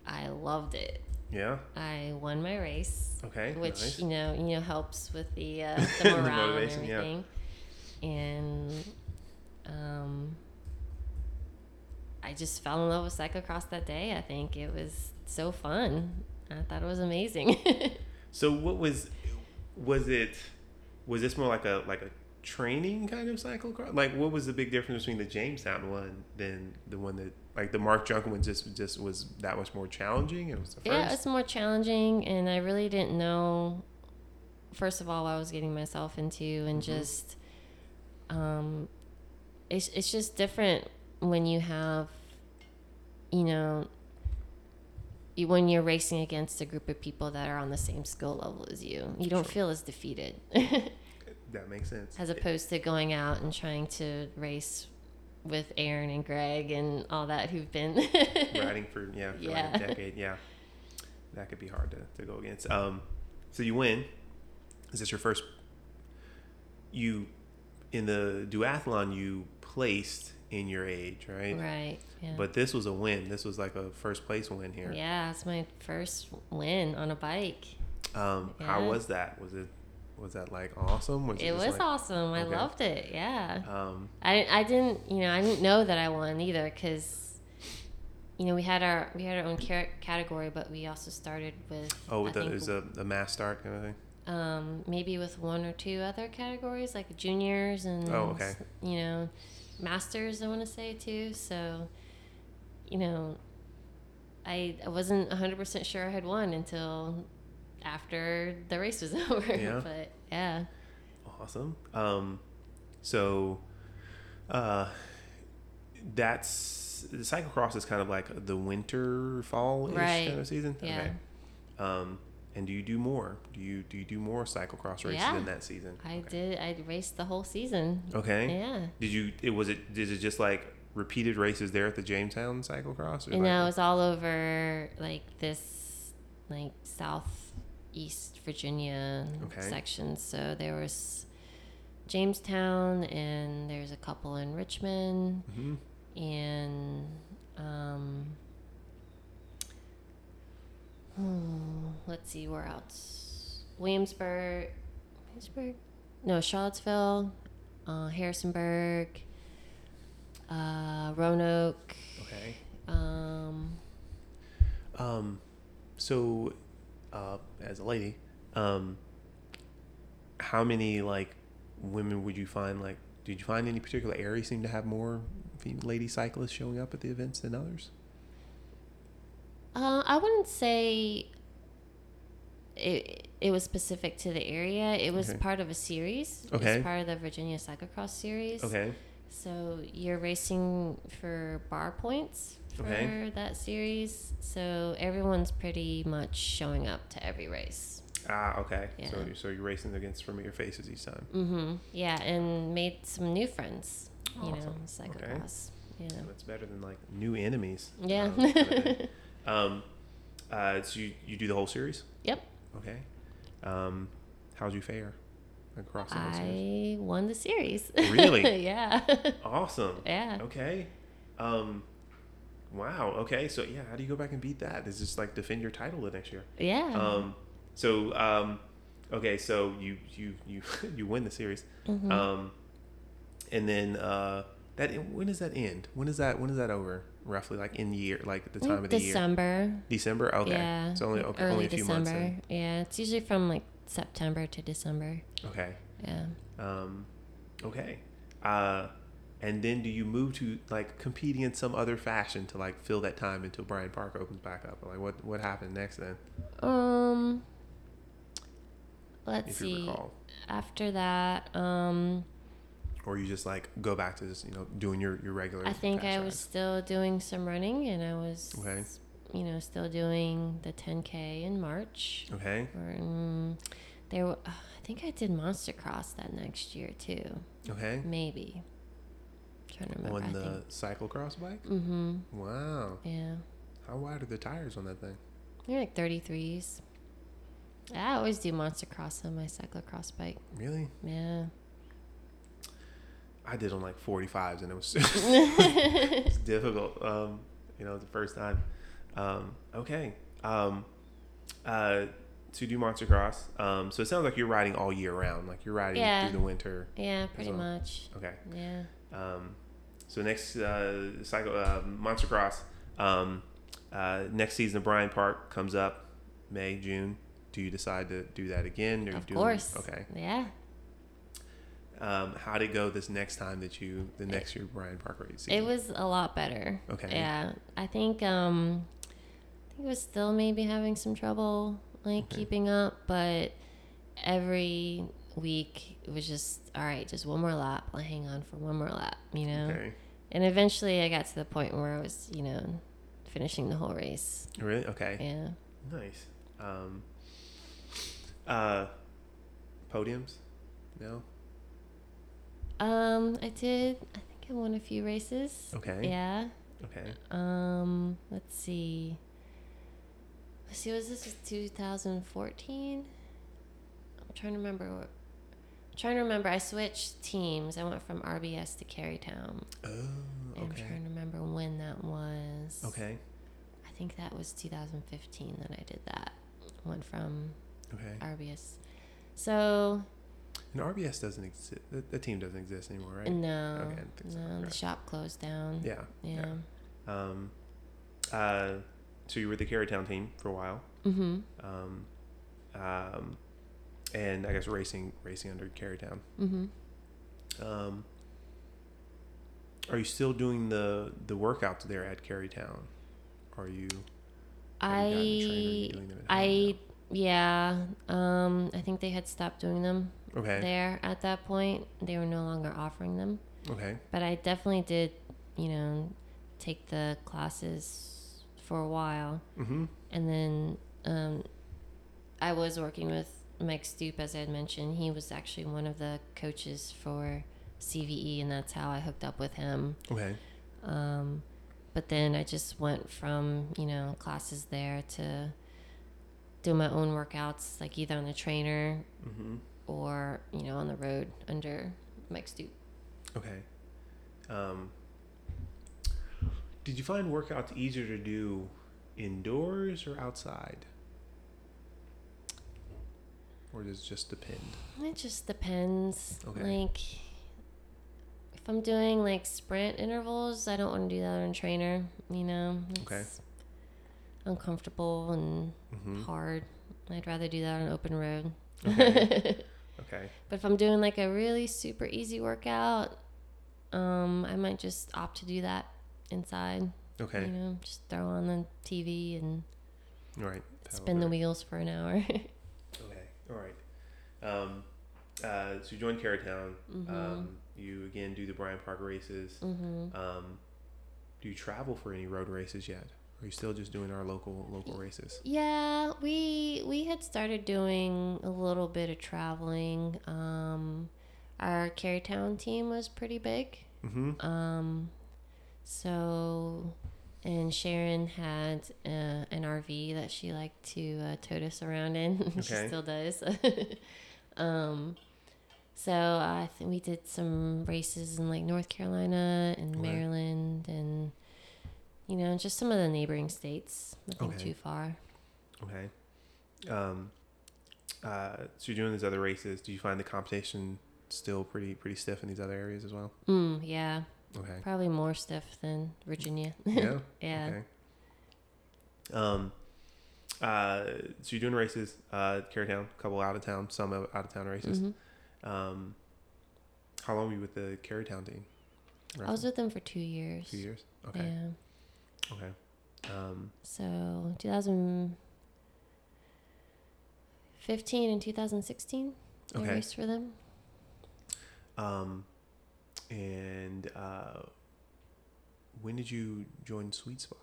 I loved it. Yeah. I won my race, Okay. which nice. you know, you know, helps with the uh, The the morale and motivation, yeah. everything. And um, I just fell in love with cyclocross that day. I think it was so fun. I thought it was amazing. So what was was it? Was this more like a like a training kind of cyclocross? Like what was the big difference between the Jamestown one than the one that like the Mark Junkin one just just was that much more challenging? It was the first. Yeah, it's more challenging, and I really didn't know. First of all, I was getting myself into, and Mhm. just, um, it's it's just different when you have, you know, you, when you're racing against a group of people that are on the same skill level as you. You don't Sure. feel as defeated, that makes sense. as opposed to going out and trying to race with Aaron and Greg and all that who've been riding for yeah for like Yeah. a decade yeah that could be hard to, to go against um so you win is this your first you in the duathlon you placed in your age right, right. Yeah. but this was a win this was like a first place win here Yeah, it's my first win on a bike. um how was that was it was that like awesome was It just was like, awesome. I Okay. loved it. Yeah. um I, I didn't, you know, I didn't know that I won either because, you know, we had our we had our own category, but we also started with oh I the, it was a, a mass start kind of thing um, maybe with one or two other categories like juniors and Oh, okay. you know, masters. I want to say too. So, you know, I I wasn't hundred percent sure I had won until after the race was over. Yeah. but yeah. Awesome. Um, so, uh, that's the cyclocross is kind of like the winter fall ish Right. kind of season. Yeah. Okay. Um, and do you do more? Do you do you do more cyclocross races Yeah. in that season? I okay. did. I raced the whole season. Okay. Yeah. Did you? It was it. Is it just like repeated races there at the Jamestown cyclocross? or You like- was all over like this, like southeast Virginia Okay. section. So there was Jamestown, and there's a couple in Richmond, Mhm. and um, hmm, let's see where else. Williamsburg, Williamsburg, no, Charlottesville, uh, Harrisonburg, uh, Roanoke. Okay. Um, Um, so, uh, as a lady, um, how many like women would you find? Like, did you find any particular area seem to have more lady cyclists showing up at the events than others? uh, I wouldn't say it, it was specific to the area. It was Okay. part of a series. It Okay. was part of the Virginia Cyclocross series. Okay. So you're racing for bar points for Okay. that series. So everyone's pretty much showing up to every race. Ah, okay. So, Yeah. you're, so you're racing against familiar faces each time. Mm-hmm. Yeah, and made some new friends. You know, Awesome. Okay. Yeah. So it's better than like new enemies. Yeah. um, kind of um, uh, so you, you do the whole series? Yep. Okay. Um, how'd you fare across the? I won the series. Really? yeah. Awesome. yeah. Okay. Um, wow. Okay. So yeah, how do you go back and beat that? Is just like defend your title the next year? Yeah. Um, so um, okay. So you you you you win the series. Mhm. Um, and then uh, that when does that end? When is that when is that over? Roughly like in year, like at the time of the year. December. December. Okay. Yeah. So only okay, only a few December. months. In. Yeah, it's usually from like September to December. Okay. Yeah. Um, okay. Uh, and then do you move to like competing in some other fashion to like fill that time until Bryan Park opens back up? Like what what happened next then? Um. Let's see. recall, After that, um, or you just like go back to just you know doing your your regular. I think I was still doing some running, and I was, Okay. you know, still doing the 10k in March. Okay. Or, mm, there, were- I think I did Monster Cross that next year too. Okay. Maybe. Trying to remember. On the cyclocross bike. Mm-hmm. Wow. Yeah. How wide are the tires on that thing? They're like 33s. I always do Monster Cross on my cyclocross bike. Really? Yeah. I did on like 45s and it was it's difficult. Um, you know, the first time. Um, okay. Um, uh, to do Monster Cross. Um, so it sounds like you're riding all year round. Like you're riding Yeah. through the winter. Yeah, pretty much. Okay. Yeah. Um, so next uh, cycle, uh, Monster Cross. Um, uh, next season of Bryan Park comes up May, June. Do you decide to do that again? Of doing- course. Okay. Yeah. Um, how did it go this next time that you the next year Bryan Park race? It was a lot better. Okay. Yeah. I think um I think I was still maybe having some trouble like Okay. keeping up, but every week it was just all right, just one more lap. I'll hang on for one more lap, you know. Okay. And eventually I got to the point where I was, you know, finishing the whole race. Really? Okay. Yeah. Nice. Um, uh, podiums? No. Um, I did. I think I won a few races. Okay. Yeah. Okay. Um, let's see. Let's see. Was this was 2014? I'm trying to remember. What, trying to remember. I switched teams. I went from RBS to Carytown. Oh. okay. I'm trying to remember when that was. Okay. I think that was 2015 that I did that. Went from Okay. RBS. So And RBS doesn't exist. The, the team doesn't exist anymore, right? no, Okay, I so. no, the Okay. shop closed down. Yeah. Yeah. Um, uh, so you were the Carytown team for a while. Mm-hmm. Um, um, and I guess racing racing under Carytown. Mm-hmm. Um, are you still doing the the workouts there at Carytown? Are you? you? You I doing them at home I yeah. Um, I think they had stopped doing them? Okay. there at that point. They were no longer offering them. Okay. But I definitely did, you know, take the classes for a while, Mm-hmm. and then um, I was working with Mike Stoop, as I had mentioned. He was actually one of the coaches for CVE, and that's how I hooked up with him. Okay. Um, but then I just went from, you know, classes there to do my own workouts, like either on the trainer Mm-hmm. or, you know, on the road under Mike Stoop. Okay. Um, did you find workouts easier to do indoors or outside? Or does it just depend? It just depends. Okay. Like, if I'm doing like sprint intervals, I don't want to do that on a trainer. You know, it's Okay. uncomfortable and Mm-hmm. hard. I'd rather do that on open road. Okay. Okay. But if I'm doing like a really super easy workout, um, I might just opt to do that inside. Okay. You know, just throw on the TV and All right. spin the wheels for an hour. All right. Um, uh, so you joined Carytown. Um, you again do the Bryan Park races. mm-hmm. Um, do you travel for any road races yet? Or are you still just doing our local local races? Yeah, we we had started doing a little bit of traveling. Um, our Carytown team was pretty big. Mm-hmm. Um, so, and Sharon had uh, an RV that she liked to uh, tote us around in. she still does. um, so I think we did some races in like North Carolina and Okay. Maryland and you know just some of the neighboring states. Nothing Okay. too far. Okay. Um, uh, so you're doing these other races. Do you find the competition still pretty pretty stiff in these other areas as well? Mm, yeah, Okay. probably more stiff than Virginia. Yeah. yeah. Okay. Um, uh, so you're doing races, uh, Carytown, a couple out of town, some out of town races. Mhm. Um, how long were you with the Carytown team? I was with them for two years. two years. Okay. Yeah. Okay. Um, So 2015 and 2016, I raced for them. um, and uh, when did you join Sweet Spot?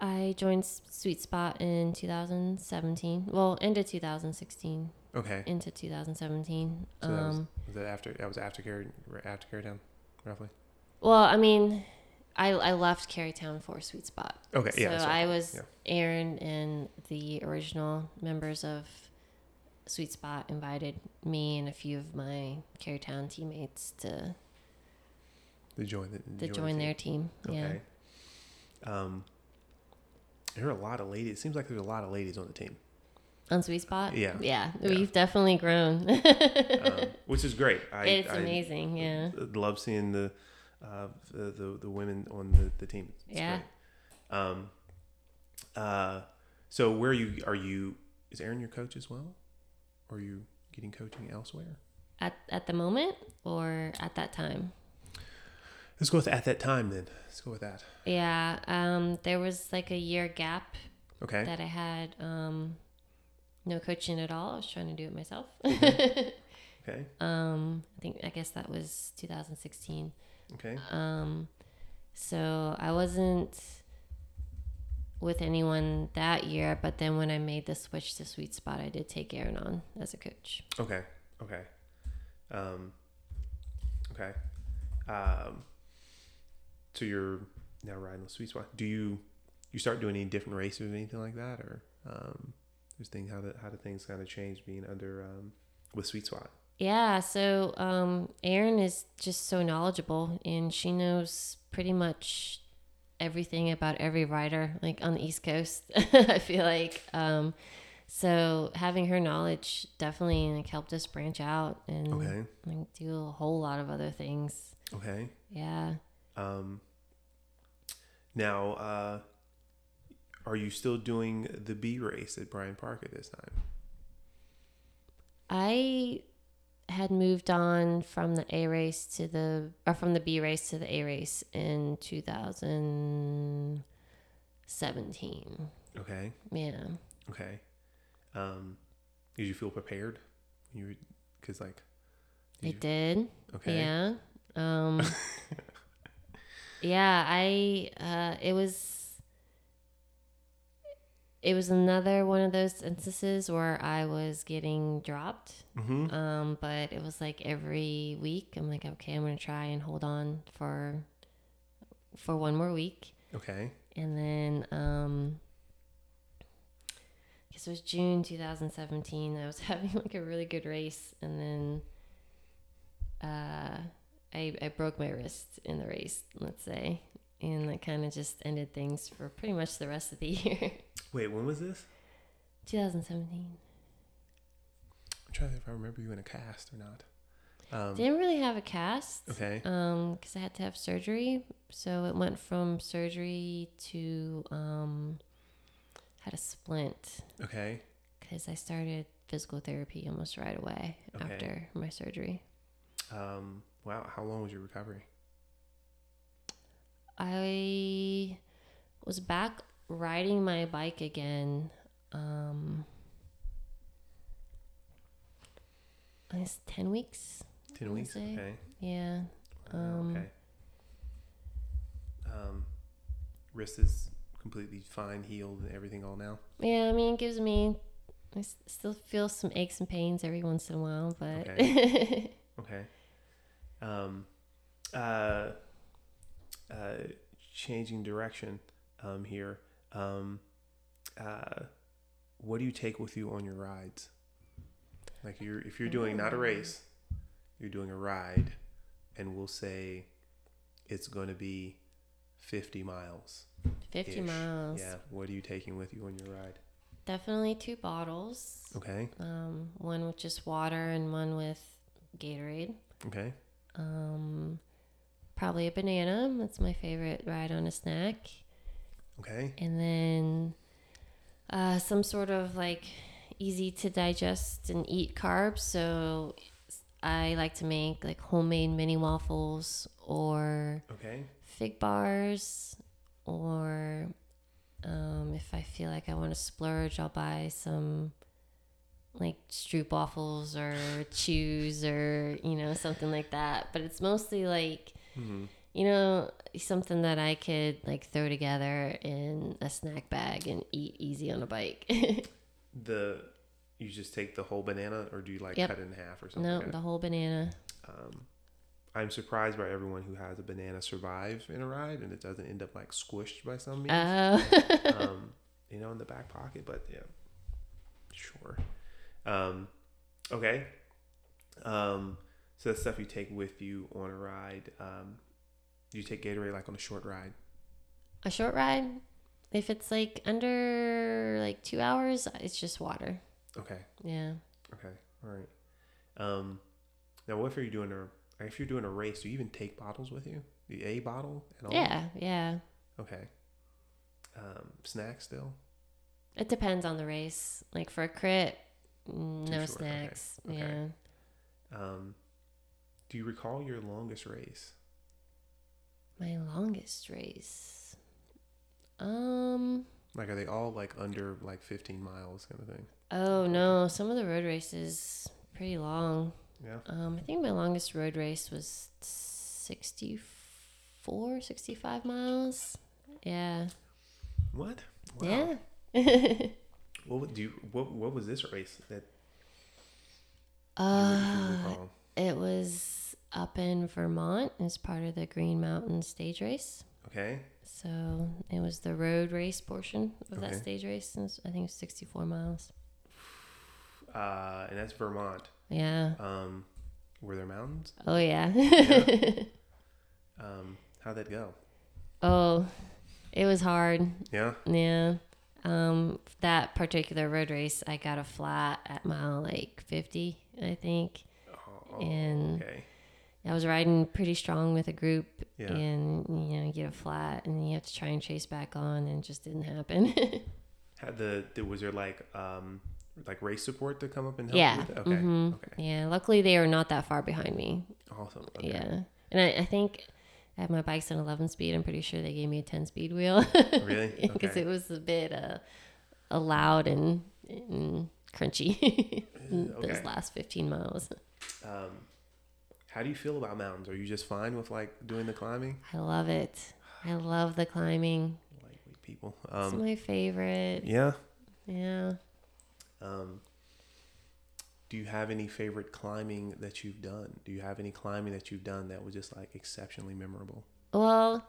I joined Sweet Spot in 2017. Well, into 2016, Okay. into 2017. So that was- um, Was that after? That was after Cary, after Carytown, roughly. well, I mean, I, I left Carytown for Sweet Spot. Okay. So yeah. so- I was yeah. Aaron and the original members of Sweet Spot invited me and a few of my Carytown teammates to to join the to the join their team. team. Yeah. Okay. Um, there are a lot of ladies. It seems like there's a lot of ladies on the team, On Sweet Spot? Yeah. Yeah. Yeah. We've definitely grown. um, which is great. I, it's I amazing. Yeah. love seeing the, uh, the the the women on the, the team. It's Yeah. Great. Um. Uh. So where are you are you? Is Aaron your coach as well, are you getting coaching elsewhere? At, at the moment or at that time? Let's go with at that time then. Let's go with that. Yeah. Um, there was like a year gap Okay. that I had um, no coaching at all. I was trying to do it myself. Okay. um, I think, I guess that was 2016. Okay. Um, so I wasn't with anyone that year, but then when I made the switch to Sweet Spot, I did take Aaron on as a coach. Okay. Okay. Um, okay. Um, so you're now riding the sweet spot. Do you you start doing any different races or anything like that, or um, just think how the how do things kind of change being under um, with sweet spot? Yeah, so um, Erin is just so knowledgeable, and she knows pretty much everything about every rider, like on the East Coast. I feel like um, so having her knowledge definitely like helped us branch out and Okay. like do a whole lot of other things. Okay. Yeah. Um, now, uh, are you still doing the B race at Bryan Park at this time? I had moved on from the A race to the or from the B race to the A race in 2017. Okay. Yeah. Okay. Um, did you feel prepared? You cause like, I you- did. okay. Yeah. Um Yeah, I uh it was it was another one of those instances where I was getting dropped. Mm-hmm. Um, but it was like every week I'm like, okay, I'm gonna try and hold on for for one more week. Okay. And then um I guess it was June 2017. I was having like a really good race and then uh I I broke my wrist in the race, let's say. And that kind of just ended things for pretty much the rest of the year. Wait, when was this? 2017. trying to think if I remember you in a cast or not. Um, Didn't really have a cast. okay. Um, because I had to have surgery, so it went from surgery to um, had a splint Okay. because I started physical therapy almost right away Okay. after my surgery. Um, wow. How long was your recovery? I was back riding my bike again. Um, I guess ten weeks. Ten weeks. say. Okay. Yeah. Um, okay. Um, wrist is completely fine, healed, and everything all now. Yeah, I mean, it gives me. I s- still feel some aches and pains every once in a while, but Okay. Okay. Um, uh, uh, changing direction um, here. Um, uh, what do you take with you on your rides? Like you're if you're doing not a race, you're doing a ride, and we'll say it's going to be fifty miles. fifty miles. Yeah. What are you taking with you on your ride? Definitely two bottles. Okay. Um, one with just water and one with Gatorade. Okay. Um, probably a banana. That's my favorite ride on a snack. Okay. And then uh, some sort of like easy to digest and eat carbs. So I like to make like homemade mini waffles or Okay. fig bars or um, if I feel like I want to splurge, I'll buy some like stroop waffles or chews or you know something like that. But it's mostly like hmm you know something that I could like throw together in a snack bag and eat easy on a bike. The you just take the whole banana, or do you like Yep. cut it in half or something? no, like the whole banana. Um, I'm surprised by everyone who has a banana survive in a ride and it doesn't end up like squished by some means. Oh, um, you know, in the back pocket. But yeah, sure. Um, okay. Um, so that's stuff you take with you on a ride. Um, do you take Gatorade like on a short ride? a short ride. If it's like under like two hours, it's just water. Okay. Yeah. Okay. All right. Um, now, what if you're doing a if you're doing a race? Do you even take bottles with you? The A bottle and all? Yeah, yeah. Okay. Um, snacks still. It depends on the race. Like for a crit, no short, okay, snacks. okay. Yeah. Um, do you recall your longest race? My longest race. Um. Like, are they all like under like 15 miles kind of thing? Oh no, some of the road races pretty long. Yeah. Um, I think my longest road race was 64, 65 miles. Yeah. What? Yeah. What do? You, what What was this race that uh, it was up in Vermont as part of the Green Mountain stage race. Okay. So it was the road race portion of that stage race. and I think it was 64 miles. Uh, and that's Vermont. Yeah. Um, were there mountains? Oh, yeah. Um, how'd that go? oh, it was hard. Yeah. Yeah. Um, that particular road race, I got a flat at mile like 50, I think. Oh, And- okay. I was riding pretty strong with a group, Yeah. and you know, you get a flat, and you have to try and chase back on, and it just didn't happen. Had the, the was there like um like race support to come up and help yeah. you with it? Okay. mhm. Okay. Yeah. Luckily, they were not that far behind me. Awesome. Okay. Yeah. And I, I think I had my bike's an 11 speed. I'm pretty sure they gave me a 10 speed wheel. Really? Because Okay. it was a bit uh, uh, loud and, and crunchy those Okay. last 15 miles. Um, how do you feel about mountains? Are you just fine with like doing the climbing? I love it. I love the climbing. Lightweight people. It's Um, my favorite. yeah. Yeah. Um, do you have any favorite climbing that you've done? Do you have any climbing that you've done that was just like exceptionally memorable? Well,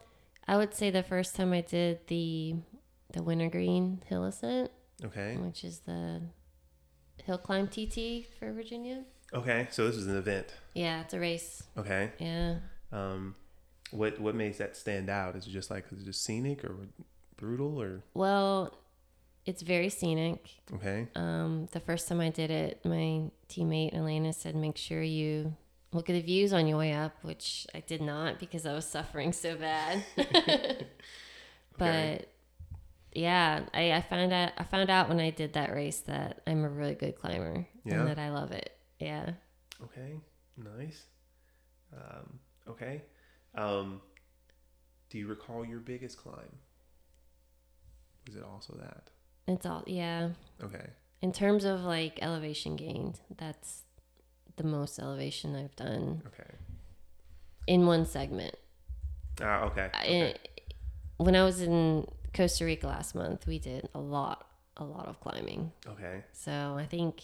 I would say the first time I did the the Wintergreen Hill Ascent, Okay. which is the hill climb TT for Virginia. Okay. So this is an event. Yeah, it's a race. Okay. Yeah. Um, what what makes that stand out? Is it just like is it just scenic or brutal or Well, it's very scenic. Okay. Um, the first time I did it, my teammate Elena said, "Make sure you look at the views on your way up," which I did not because I was suffering so bad. but Okay. yeah, I, I found out I found out when I did that race that I'm a really good climber Yeah? and that I love it. Yeah. Okay. Nice. Um, okay. Um, do you recall your biggest climb? Was it also that? It's all yeah. Okay. In terms of like elevation gained, that's the most elevation I've done Okay. in one segment. Ah, okay. I- okay. when I was in Costa Rica last month, we did a lot, a lot of climbing. Okay. So I think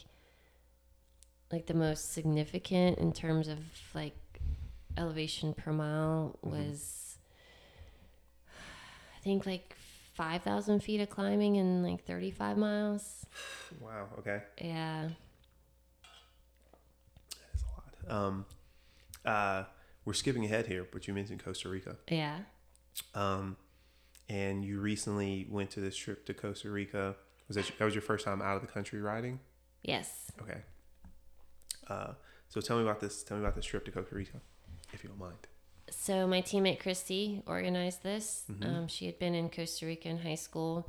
like the most significant in terms of like elevation per mile Mhm. was I think like 5,000 feet of climbing in like 35 miles. Wow. Okay. Yeah. That's a lot. Um, uh, we're skipping ahead here, but you mentioned Costa Rica. Yeah. Um, and you recently went to this trip to Costa Rica. Was that, that was your first time out of the country riding? Yes. Okay. Uh, so tell me about this. Tell me about this trip to Costa Rica, if you don't mind. So my teammate Christy organized this. Mhm. Um, she had been in Costa Rica in high school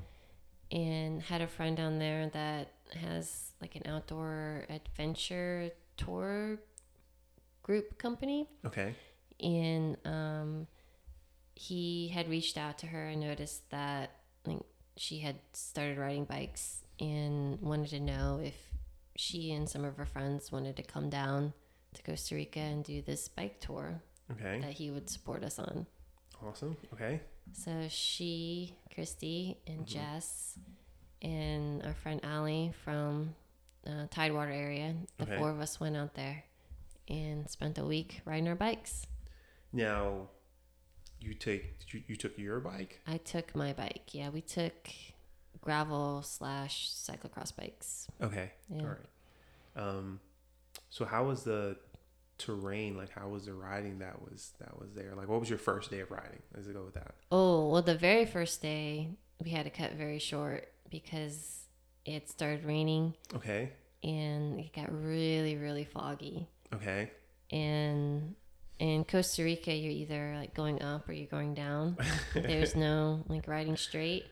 and had a friend down there that has like an outdoor adventure tour group company. Okay. And um, he had reached out to her and noticed that like she had started riding bikes and wanted to know if she and some of her friends wanted to come down to Costa Rica and do this bike tour Okay. that he would support us on. Awesome. Okay. So she, Christy, and Mhm. Jess, and our friend Allie from uh, Tidewater area, the Okay. four of us went out there and spent a week riding our bikes. Now, you take you, you took your bike. I took my bike. Yeah, we took gravel slash cyclocross bikes. Okay. Yeah. All right. Um, so how was the terrain? Like, how was the riding that was that was there? Like, what was your first day of riding? Let's go with that. Oh, well, the very first day we had to cut very short because it started raining Okay. and it got really, really foggy. Okay. and in Costa Rica, you're either like going up or you're going down. There's no like riding straight,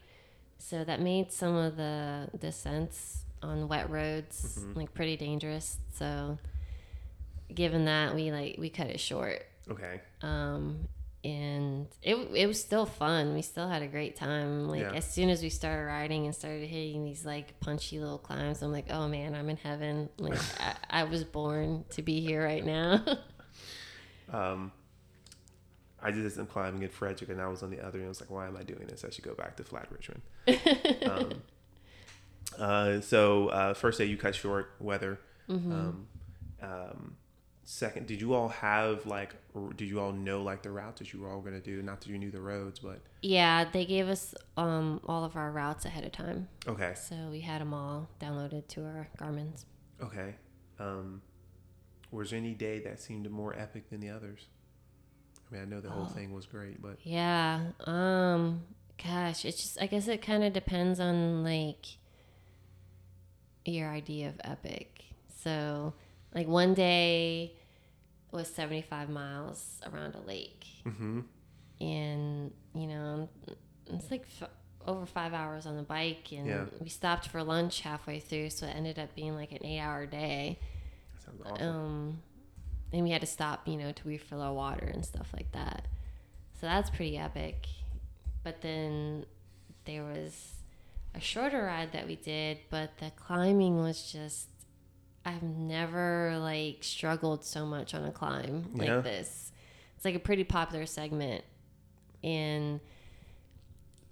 so that made some of the descents on wet roads Mhm. like pretty dangerous. So, given that, we like we cut it short, Okay. um, and it it was still fun. We still had a great time. Like Yeah. as soon as we started riding and started hitting these like punchy little climbs, I'm like, oh man, I'm in heaven. Like I, I was born to be here right now. Um, I did some climbing in Frederick, and I was on the other end. I was like, "Why am I doing this? I should go back to Flat Richmond." um, uh, so uh, first day you cut short weather. Mhm. Um, um, second, did you all have like? r- Did you all know like the routes that you were all gonna do? Not that you knew the roads, but Yeah, they gave us um, all of our routes ahead of time, okay, so we had them all downloaded to our Garmin's. okay. Um, was there any day that seemed more epic than the others? I mean, I know the whole Oh. thing was great, but Yeah, um, gosh, it's just I guess it kind of depends on like your idea of epic. So, like one day was seventy five miles around a lake, hmm and you know it's like f- over five hours on the bike, and Yeah. we stopped for lunch halfway through, so it ended up being like an eight hour day. that sounds awesome. Um, and we had to stop, you know, to refill our water and stuff like that. So that's pretty epic. But then there was a shorter ride that we did, but the climbing was just. I've never like struggled so much on a climb like Yeah. this. It's like a pretty popular segment, and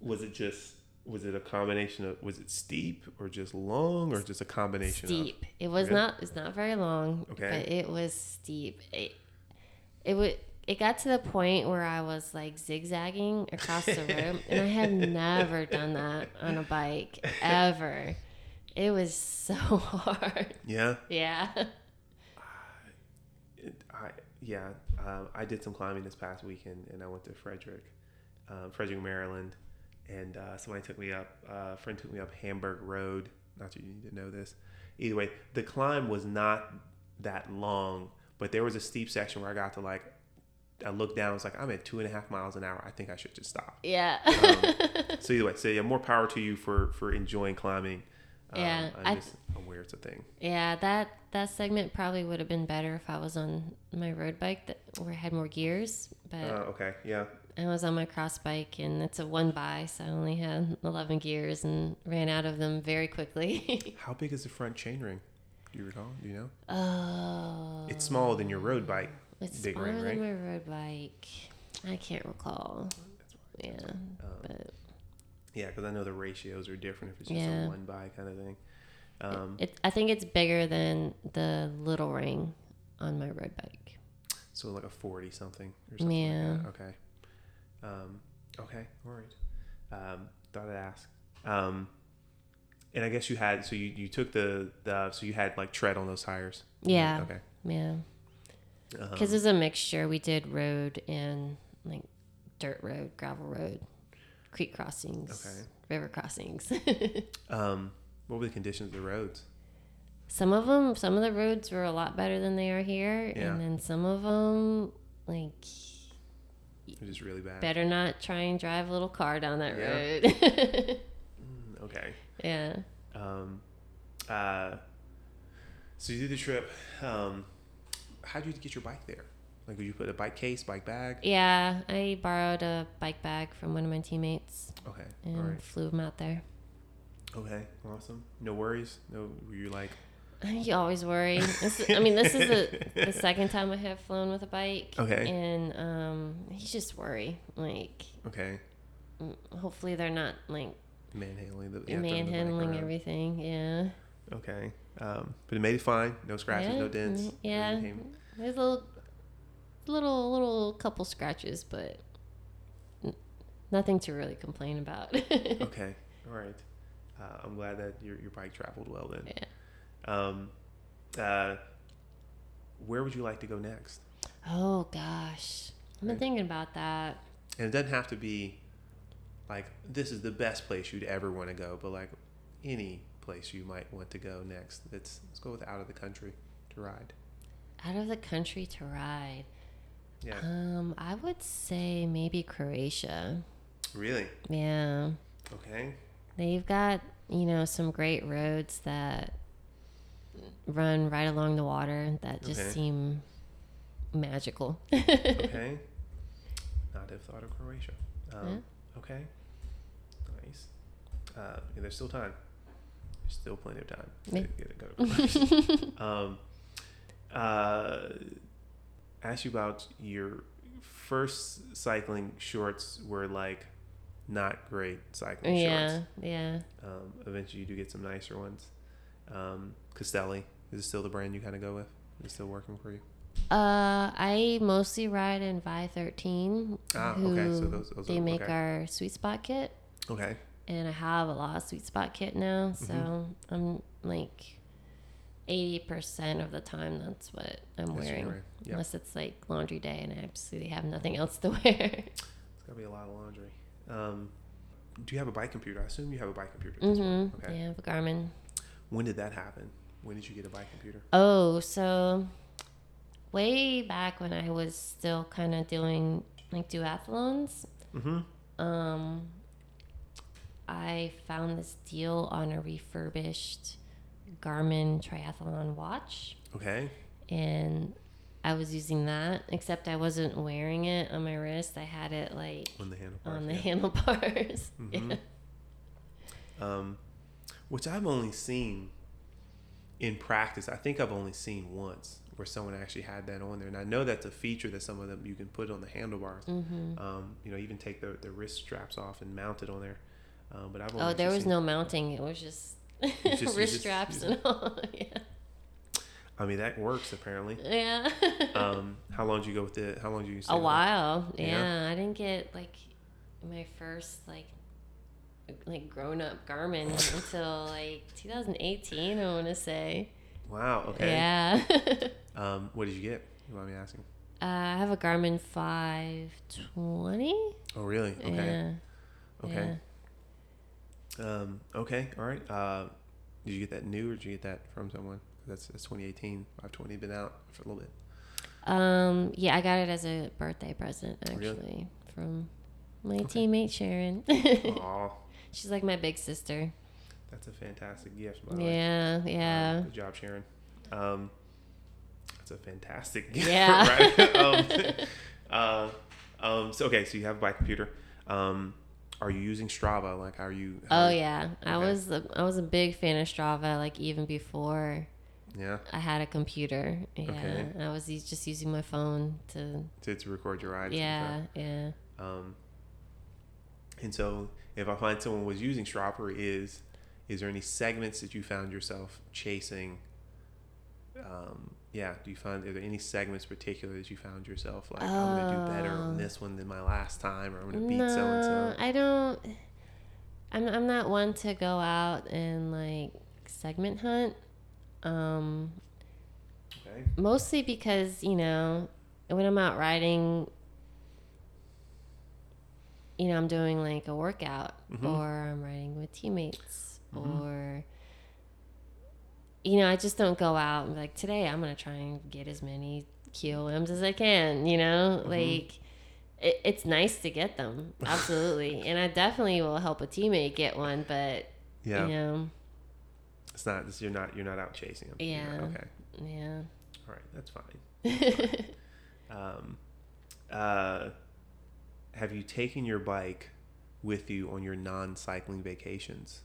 Was it just was it a combination of was it steep or just long or just a combination of steep. It was Okay. not. It's not very long. Okay. But it was steep. It it would. It got to the point where I was like zigzagging across the road, and I have never done that on a bike ever. It was so hard. of? Yeah. Yeah. It, I yeah. Um, I did some climbing this past weekend and I went to Frederick, um, Frederick, Maryland, and uh, somebody took me up. Uh, a friend took me up Hamburg Road. Not that you need to know this. Either way, the climb was not that long, but there was a steep section where I got to like. I looked down. I was like I'm at two and a half miles an hour. I think I should just stop. Yeah. Um, so either way, so yeah, more power to you for for enjoying climbing. Um, Yeah, I'm I- just aware it's a thing. yeah, that that segment probably would have been better if I was on my road bike that where I had more gears. But Uh, okay, yeah. I was on my cross bike and it's a one by, so I only had 11 gears and ran out of them very quickly. How big is the front chainring? Do you recall? Do you know? oh. It's smaller than your road bike. It's big smaller ring, than right? my road bike. I can't recall. Yeah, Um, but yeah, because I know the ratios are different if it's just Yeah. a one by kind of thing. Um, it, I think it's bigger than the little ring on my road bike. so like a forty something or something. Yeah. Like that. Okay. Um, okay. All right. Um, thought I'd ask. Um, and I guess you had so you, you took the, the so you had like tread on those tires. Yeah, Okay. yeah. Um, Because it's a mixture. We did road and like dirt road, gravel road, creek crossings, Okay. river crossings. um, what were the conditions of the roads? some of them, some of the roads were a lot better than they are here, Yeah. and then some of them, like, It was really bad. better not try and drive a little car down that Yeah. road. Mm, Okay. yeah. Um, uh, so you did the trip. Um, how did you get your bike there? Like, did you put a bike case, bike bag? Yeah, I borrowed a bike bag from one of my teammates Okay. and right. flew him out there. Okay. Awesome. No worries. No. Were you like? You always worry. This, I mean, this is the, the second time I have flown with a bike. Okay. And um, you just worry. Like, Okay. mm, hopefully they're not like Manhandling the. yeah, throwing the manhandling everything. Yeah. Okay. Um, but it made it fine. No scratches. yeah. No dents. mm, Yeah. Everything There's a little, little, little couple scratches, but nothing to really complain about. Okay. All right. Uh, I'm glad that your your bike traveled well then. Yeah. Um, uh, where would you like to go next? Oh gosh, I've been Right. thinking about that. And it doesn't have to be like this is the best place you'd ever want to go, but like any place you might want to go next. Let's let's go with out of the country to ride. Out of the country to ride. Yeah. Um, I would say maybe Croatia. Really? Yeah, Okay. they've got you know some great roads that run right along the water that just Okay. seem magical. Okay. Not have thought of Croatia. Um, Yeah. Okay. Nice. Uh, yeah, there's still time. There's still plenty of time to get it, go um, uh, ask you about your first cycling shorts were like not great cycling yeah, shorts. yeah. Um, eventually, you do get some nicer ones. Um, Castelli is it still the brand you kind of go with? Is it still working for you? Uh, I mostly ride in Vie thirteen. Ah, okay, so those- those they are- make okay. our sweet spot kit. Okay. and I have a lot of sweet spot kit now, so Mm-hmm. I'm like eighty percent of the time that's what I'm That's wearing, wearing, yeah. unless it's like laundry day and I absolutely have nothing else to wear. It's gotta be a lot of laundry. Um, do you have a bike computer? I assume you have a bike computer. at this hmm. Okay. Yeah, the Garmin. When did that happen? When did you get a bike computer? Oh, so way back when I was still kind of doing like duathlons, Mm-hmm. um, I found this deal on a refurbished Garmin triathlon watch. Okay. and I was using that, except I wasn't wearing it on my wrist. I had it like On the handlebars. on the yeah. handlebars. Mhm. Yeah. Um, which I've only seen in practice. I think I've only seen once where someone actually had that on there, and I know that's a feature that some of them you can put on the handlebars. hmm Um, you know, even take the, the wrist straps off and mount it on there. Um, but I've only Oh, there was no mounting. It was just, just- wrist just straps and all. yeah. I mean, that works apparently. Yeah. Um, how long did you go with it? How long did you? a while. Yeah. Yeah. I didn't get like my first like like grown up Garmin until like 2018. I want to say. Wow. Okay. Yeah. Um, what did you get? You mind me asking? uh, I have a Garmin 520. Oh, really? Okay. Yeah. Okay. Um, okay, all right. Uh, did you get that new, or did you get that from someone? That's, that's 2018. 520 been out for a little bit. Um, yeah, I got it as a birthday present Really? actually from my Okay. teammate Sharon. Aw, She's like my big sister. that's a fantastic gift. By the way. Yeah, Uh, yeah. good job, Sharon. Um, that's a fantastic gift. Yeah. right? um, uh, um, so okay, so you have a bike computer. Um, are you using Strava? Like, are you? how- Oh yeah, I was a, I was a big fan of Strava. Like even before Yeah. I had a computer. Yeah, Okay. I was just using my phone to. To, to record your rides. Yeah, yeah. Um, and so, if I find someone was using Strava, is is there any segments that you found yourself chasing? Um, yeah. Do you find are there any segments particular that you found yourself like I'm gonna do better on this one than my last time, or I'm gonna beat so and No, so? I don't. I'm I'm not one to go out and like segment hunt. Um, Okay. mostly because you know when I'm out riding, you know I'm doing like a workout Mhm. or I'm riding with teammates Mhm. or you know I just don't go out and be like today I'm gonna try and get as many QOMs as I can. You know, Mhm. like. It, it's nice to get them, absolutely, and I definitely will help a teammate get one. But Yeah. you know, It's not. This, you're not. You're not out chasing them. Yeah. not- okay. yeah, All right. That's fine. Um, uh, have you taken your bike with you on your non-cycling vacations?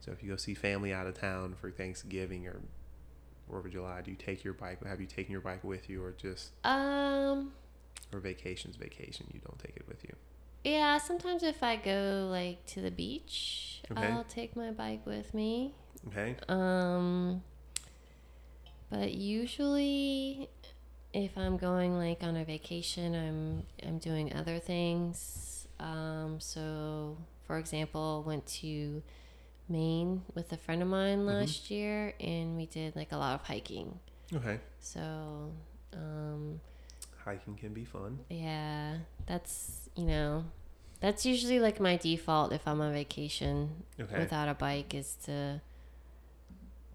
So if you go see family out of town for Thanksgiving or Fourth of July, do you take your bike? Have you taken your bike with you, or just um. or vacations? Vacation, you don't take it with you. Yeah, sometimes if I go like to the beach, Okay. I'll take my bike with me. Okay. Um but usually if I'm going like on a vacation, I'm I'm doing other things. Um so for example, went to Maine with a friend of mine Mhm. last year and we did like a lot of hiking. Okay. So um Hiking can be fun. yeah, that's you know, that's usually like my default if I'm on vacation Okay. without a bike is to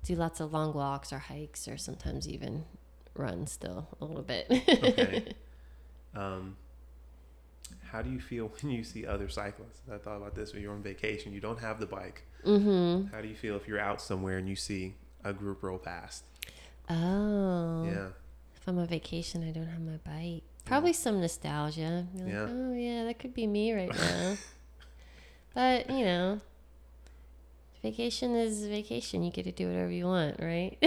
do lots of long walks or hikes or sometimes even run still a little bit. Okay. Um, how do you feel when you see other cyclists? I thought about this when you're on vacation. You don't have the bike. mhm. How do you feel if you're out somewhere and you see a group roll past? Oh. Yeah. If I'm on vacation, I don't have my bike. Probably some nostalgia. Like, Yeah. Oh yeah, that could be me right now. but you know, vacation is vacation. You get to do whatever you want, right?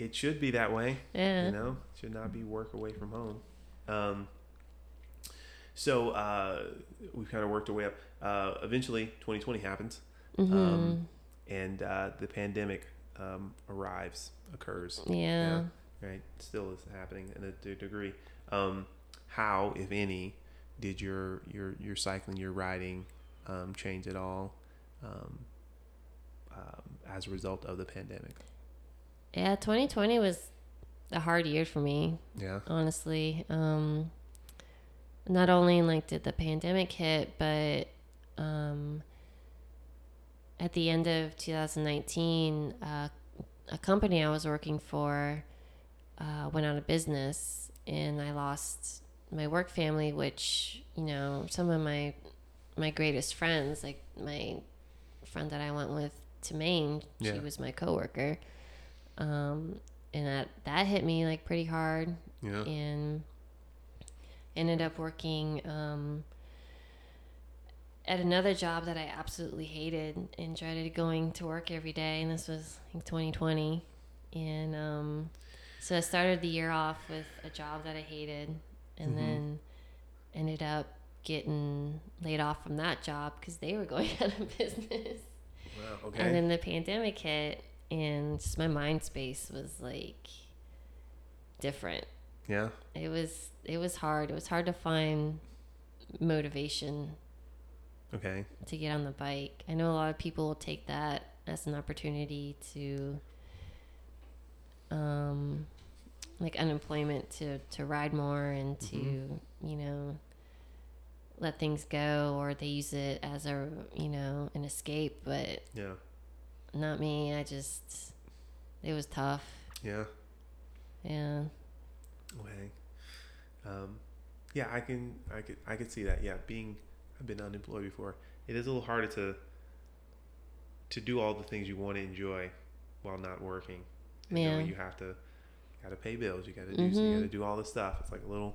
It should be that way. yeah. You know, it should not be work away from home. Um, so uh, we've kind of worked our way up. Uh, eventually, 2020 happens, Mhm. um, and uh, the pandemic um, arrives, occurs. yeah. right? Still is happening in a degree. Um, how, if any, did your your your cycling, your riding, um, change at all um, um, as a result of the pandemic? Yeah, 2020 was a hard year for me, Yeah. honestly. Um, not only like did the pandemic hit, but um, at the end of 2019, uh, a company I was working for uh, went out of business, and I lost my work family, which you know some of my my greatest friends, like my friend that I went with to Maine, Yeah. she was my coworker, um, and that that hit me like pretty hard Yeah. and ended up working um, at another job that I absolutely hated and dreaded going to work every day. And this was like 2020. And um, so I started the year off with a job that I hated and Mhm. then ended up getting laid off from that job because they were going out of business. Wow. Okay. And then the pandemic hit, and just my mind space was like different yeah. it was it was hard it was hard to find motivation Okay. to get on the bike i know a lot of people will take that as an opportunity to um like unemployment to to ride more and to Mhm. you know let things go or they use it as a you know an escape but Yeah. Not me i just it was tough Yeah. yeah Okay. Um, yeah, I can, I could, I could see that. Yeah, being, I've been unemployed before. It is a little harder to, to do all the things you want to enjoy, while not working. You know, Yeah. you have to, got to pay bills. You got to do, you Mhm. got to do all this stuff. It's like a little,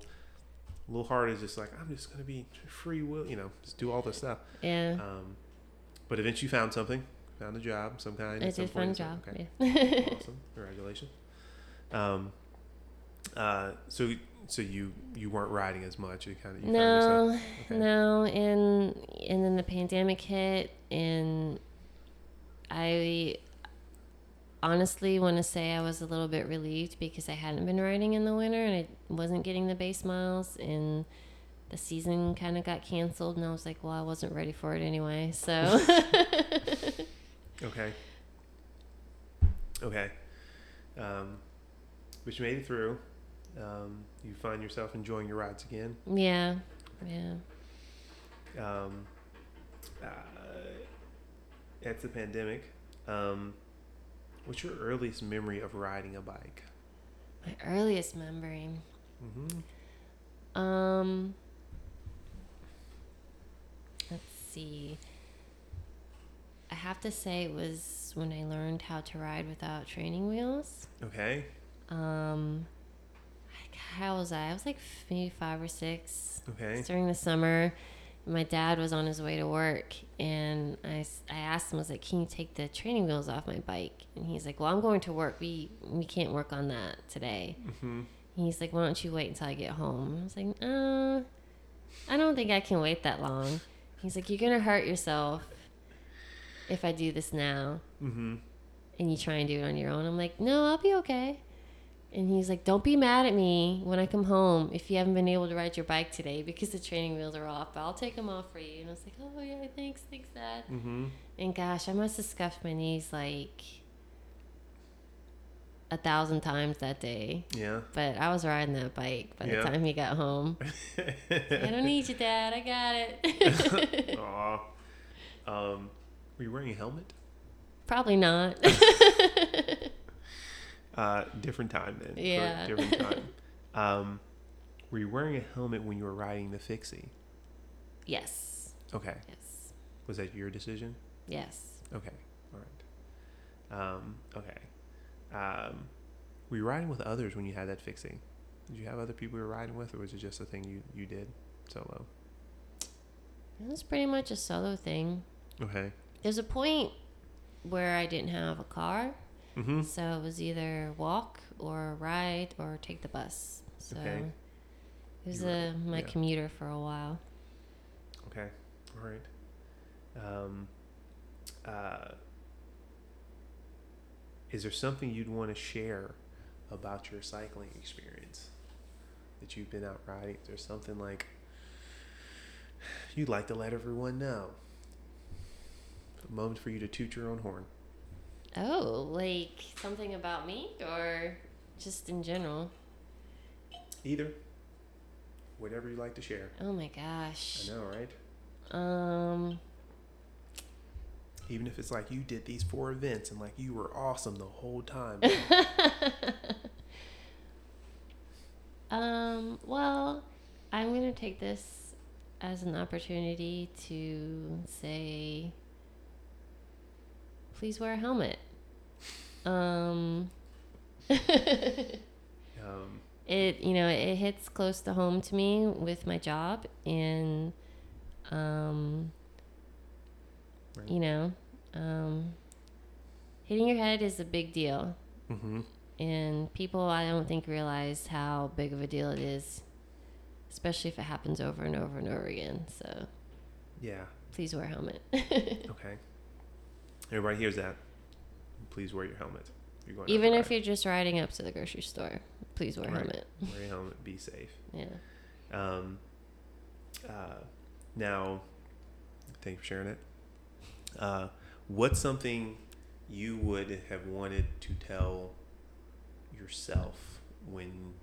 a little hard. Is just like I'm just gonna be free will. You know, just do all this stuff. yeah Um, but eventually you found something, found a job, some kind. i did find a job Okay. yeah. awesome congratulations um uh so so you you weren't riding as much you kind of you no okay. no and and then the pandemic hit and i honestly want to say i was a little bit relieved because i hadn't been riding in the winter and i wasn't getting the base miles and the season kind of got canceled and i was like well i wasn't ready for it anyway so okay. Okay. Um but you made it through. Um you find yourself enjoying your rides again. Yeah yeah. Um uh, it's the pandemic. Um what's your earliest memory of riding a bike? My earliest memory. Mm-hmm. Um, let's see. I have to say it was when I learned how to ride without training wheels. okay Um, how was I? I was like maybe five or six. okay during the summer. My dad was on his way to work, and I, I asked him, I was like, "Can you take the training wheels off my bike?" And he's like, "Well, I'm going to work. We we can't work on that today." mm-hmm. He's like, why don't you wait until I get home? I was like, uh, I don't think I can wait that long. He's like, you're going to hurt yourself if I do this now Mm-hmm. and you try and do it on your own. I'm like, no, I'll be okay. And he's like, don't be mad at me when I come home if you haven't been able to ride your bike today because the training wheels are off. But I'll take them off for you. And I was like, oh, yeah, thanks, thanks, Dad. Mm-hmm. And gosh, I must have scuffed my knees like a thousand times that day. Yeah. But I was riding that bike by the Yeah. time he got home. I don't need you, Dad. I got it. Aw. Um, were you wearing a helmet? Probably not. Uh, different time then. Yeah. Different time. um, were you wearing a helmet when you were riding the fixie? yes. Okay. Yes. Was that your decision? Yes. Okay. All right. Um, okay. Um, were you riding with others when you had that fixie? Did you have other people you were riding with, or was it just a thing you, you did solo? It was pretty much a solo thing. Okay. There's a point where I didn't have a car, Mm-hmm. so it was either walk or ride or take the bus. So Okay. it was a, my yeah. commuter for a while. Okay. All right. Um, uh, is there something you'd want to share about your cycling experience that you've been out riding? Is there something like you'd like to let everyone know? A moment for you to toot your own horn. Oh, like something about me or just in general? Either. Whatever you like to share. Oh my gosh. I know, right? Um, Even if it's like you did these four events and like you were awesome the whole time. um, well, I'm going to take this as an opportunity to say please wear a helmet. Um um, it you know it hits close to home to me with my job and um Right. you know um hitting your head is a big deal mm-hmm. and people i don't think realize how big of a deal it is especially if it happens over and over and over again so Yeah. please wear a helmet Okay. Everybody hears that. Please wear your helmet. You're going even if you're just riding up to the grocery store please wear a Right. helmet wear your helmet. Be safe. yeah Um, uh, now, thank you for sharing it. Uh, what's something you would have wanted to tell yourself when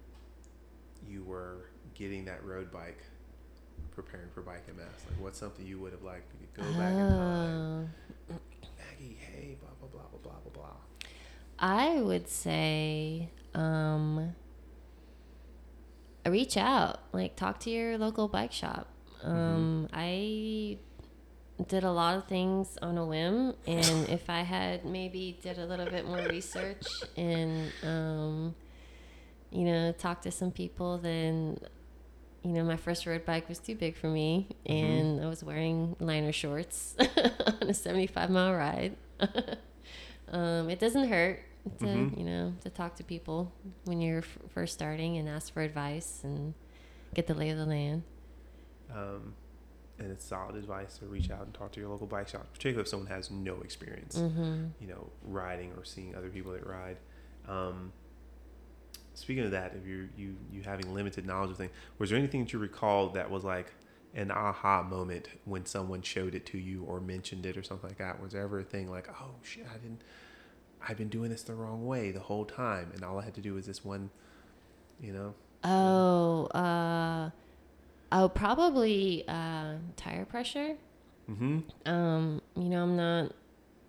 you were getting that road bike preparing for bike MS? Like, what's something you would have liked to go back in time? I would say um, reach out, like talk to your local bike shop. Um, I did a lot of things on a whim, and if I had maybe did a little bit more research and um, you know talked to some people, then you know my first road bike was too big for me, and I was wearing liner shorts on a seventy-five mile ride. um, it doesn't hurt to Mhm. you know to talk to people when you're f- first starting and ask for advice and get the lay of the land. Um, and it's solid advice to reach out and talk to your local bike shop, particularly if someone has no experience, Mm-hmm. you know, riding or seeing other people that ride. Um, speaking of that, if you you you having limited knowledge of things, was there anything that you recall that was like an aha moment when someone showed it to you or mentioned it or something like that? Was there ever a thing like, oh shit, I didn't, I've been doing this the wrong way the whole time, and all I had to do was this one, you know? Oh, uh, oh, probably uh, tire pressure. Mm-hmm. Um, you know, I'm not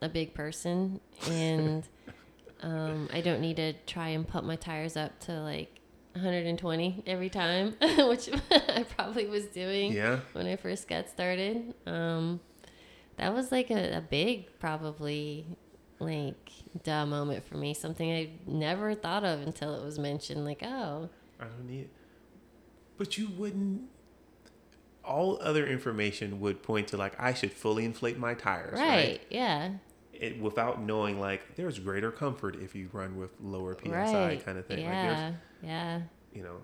a big person, and um, I don't need to try and pump my tires up to like 120 every time, which I probably was doing Yeah. when I first got started. Um, that was like a, a big, probably like duh moment for me. Something I never thought of until it was mentioned. Like, oh, I don't need. It. But you wouldn't. All other information would point to like I should fully inflate my tires, right? right, yeah, It, without knowing like there's greater comfort if you run with lower psi right, kind of thing. Like yeah, yeah. you know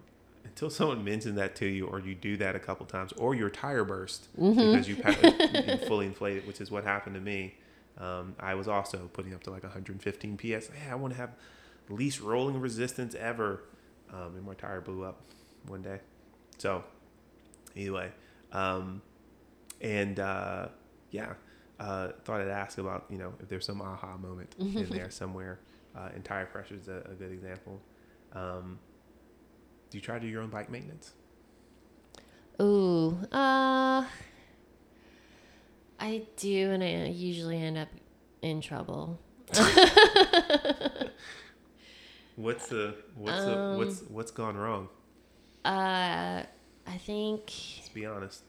until someone mentions that to you or you do that a couple times or your tire burst Mm-hmm. because you, you fully inflated, which is what happened to me. Um, I was also putting up to like 115 PS. Hey, I want to have least rolling resistance ever. Um, and my tire blew up one day. So, anyway, um, and uh, yeah, uh, thought I'd ask about you know if there's some aha moment in there somewhere. Uh, and tire pressure is a, a good example. Um, do you try to do your own bike maintenance? Ooh, uh, I do, and I usually end up in trouble. What's the what's the, what's what's gone wrong? Uh, I think Let's be honest.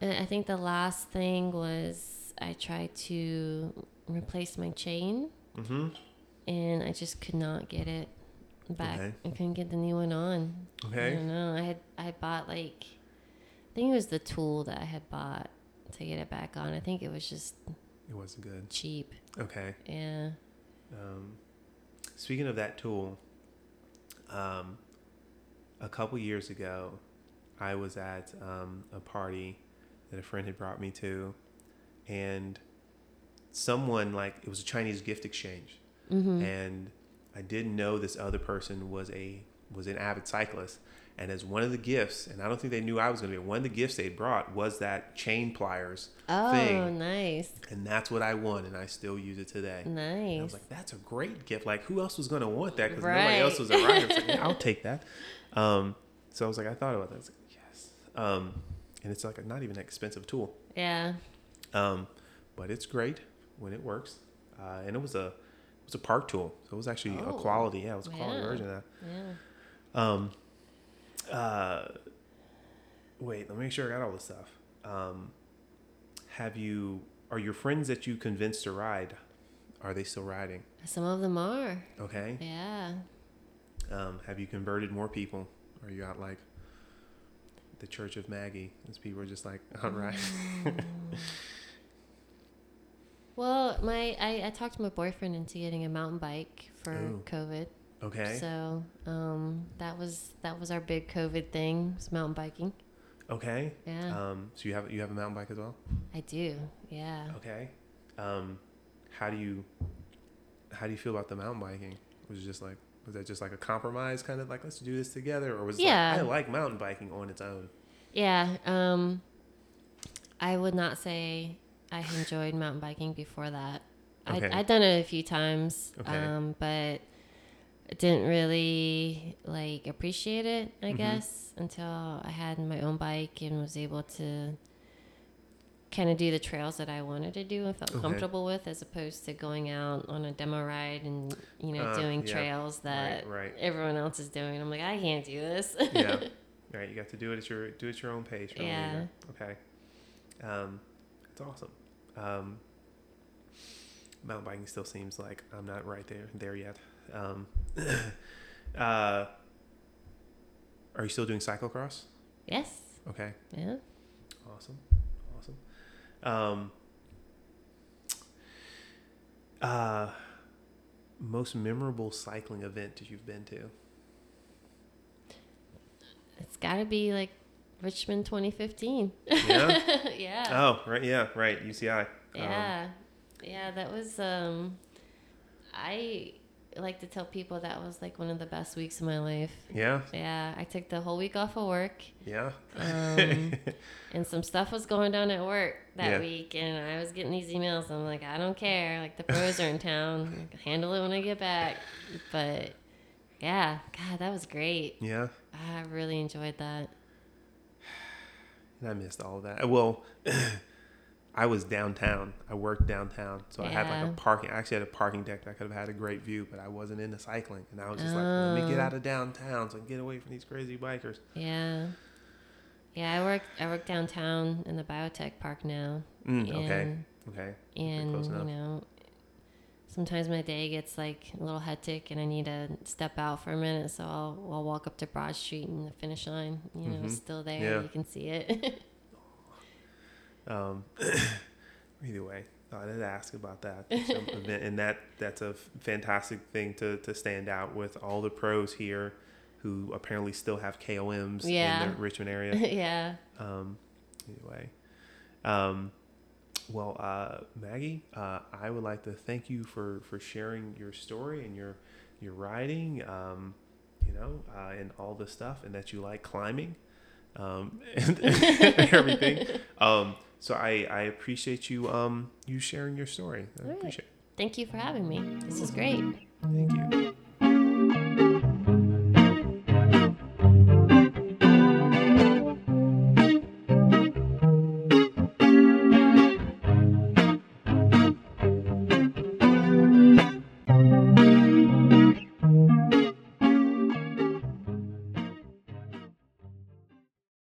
I think the last thing was I tried to replace my chain, Mm-hmm. and I just could not get it back. Okay. I couldn't get the new one on. I Okay. don't know. I had I bought like, I think it was the tool that I had bought to get it back on. I think it was just It wasn't good. cheap. Okay. Yeah. Um, speaking of that tool, um, a couple years ago, I was at um, a party that a friend had brought me to, and someone like it was a Chinese gift exchange, Mm-hmm. and I didn't know this other person was a was an avid cyclist. And as one of the gifts, and I don't think they knew I was going to be, one of the gifts they brought was that chain pliers Oh, thing. Oh, nice, And that's what I won, and I still use it today. And I was like, that's a great gift. Like, who else was going to want that? Because nobody Right. else was a rider. It's like, yeah, I'll take that. Um, so I was like, I thought about that. I was like, yes. Um, and it's like a, not even an expensive tool, yeah. um, but it's great when it works. Uh, and it was a it was a park tool, so it was actually a Oh. quality. Yeah, it was a quality Yeah. version of that. Yeah. Um, uh, wait, let me make sure I got all this stuff. Um, have you? Are your friends that you convinced to ride? Are they still riding? Some of them are. Okay. Yeah. Um, have you converted more people? Are you out like the Church of Maggie? As people are just like out riding. Well, my I, I talked my boyfriend into getting a mountain bike for Ooh. COVID. Okay. So um, that was that was our big COVID thing. Was mountain biking. okay. Yeah, Um, so you have you have a mountain bike as well? I do. Yeah. Okay. Um, how do you how do you feel about the mountain biking? Was it just like was that just like a compromise kind of like let's do this together or was it Yeah. like I like mountain biking on its own? Yeah. Um, I would not say I enjoyed mountain biking before that. Okay. I I'd done it a few times, Okay. um, but didn't really like appreciate it, I Mhm. guess, until I had my own bike and was able to kind of do the trails that I wanted to do and felt Okay. comfortable with, as opposed to going out on a demo ride and you know Uh, doing yeah. trails that right. everyone else is doing. I'm like, I can't do this. Yeah. Right. You got to do it at your do it at your own pace. your Yeah. leisure. Okay. Um, it's awesome. Um, mountain biking still seems like I'm not right there there yet. Um, uh, are you still doing cyclocross? yes. Okay. Yeah. Awesome. Awesome. Um, uh, most memorable cycling event that you've been to? It's got to be like Richmond 2015. Yeah. yeah. Oh, right. Yeah. Right. UCI. Um, Yeah. that was um I like to tell people that was like one of the best weeks of my life. yeah. Yeah, I took the whole week off of work. Yeah. Um, and some stuff was going down at work that Yeah. week and I was getting these emails. I'm like, I don't care. Like the pros are in town. I'll handle it when I get back. But yeah, God, that was great. yeah. I really enjoyed that. And I missed all of that. Well, I was downtown. I worked downtown, so I had like a parking. I actually had a parking deck that I could have had a great view, but I wasn't into cycling, and I was just like, let me get Oh. out of downtown so I can get away from these crazy bikers. Yeah. Yeah, I work I work downtown in the biotech park now. Mm, okay. And- Okay. and you know sometimes my day gets like a little hectic and i need to step out for a minute so i'll, I'll walk up to broad street and the finish line you know Mhm. still there Yeah. you can see it Um, either way, I did ask about that event, and that that's a fantastic thing to to stand out with all the pros here, who apparently still have KOMs Yeah. in the Richmond area. yeah Um, anyway, um, well, uh, Maggie, uh, I would like to thank you for for sharing your story and your your riding, um, you know, uh, and all the stuff, and that you like climbing, um, and everything. Um, so I I appreciate you um you sharing your story. I All right. appreciate. thank you for having me this is great Thank you.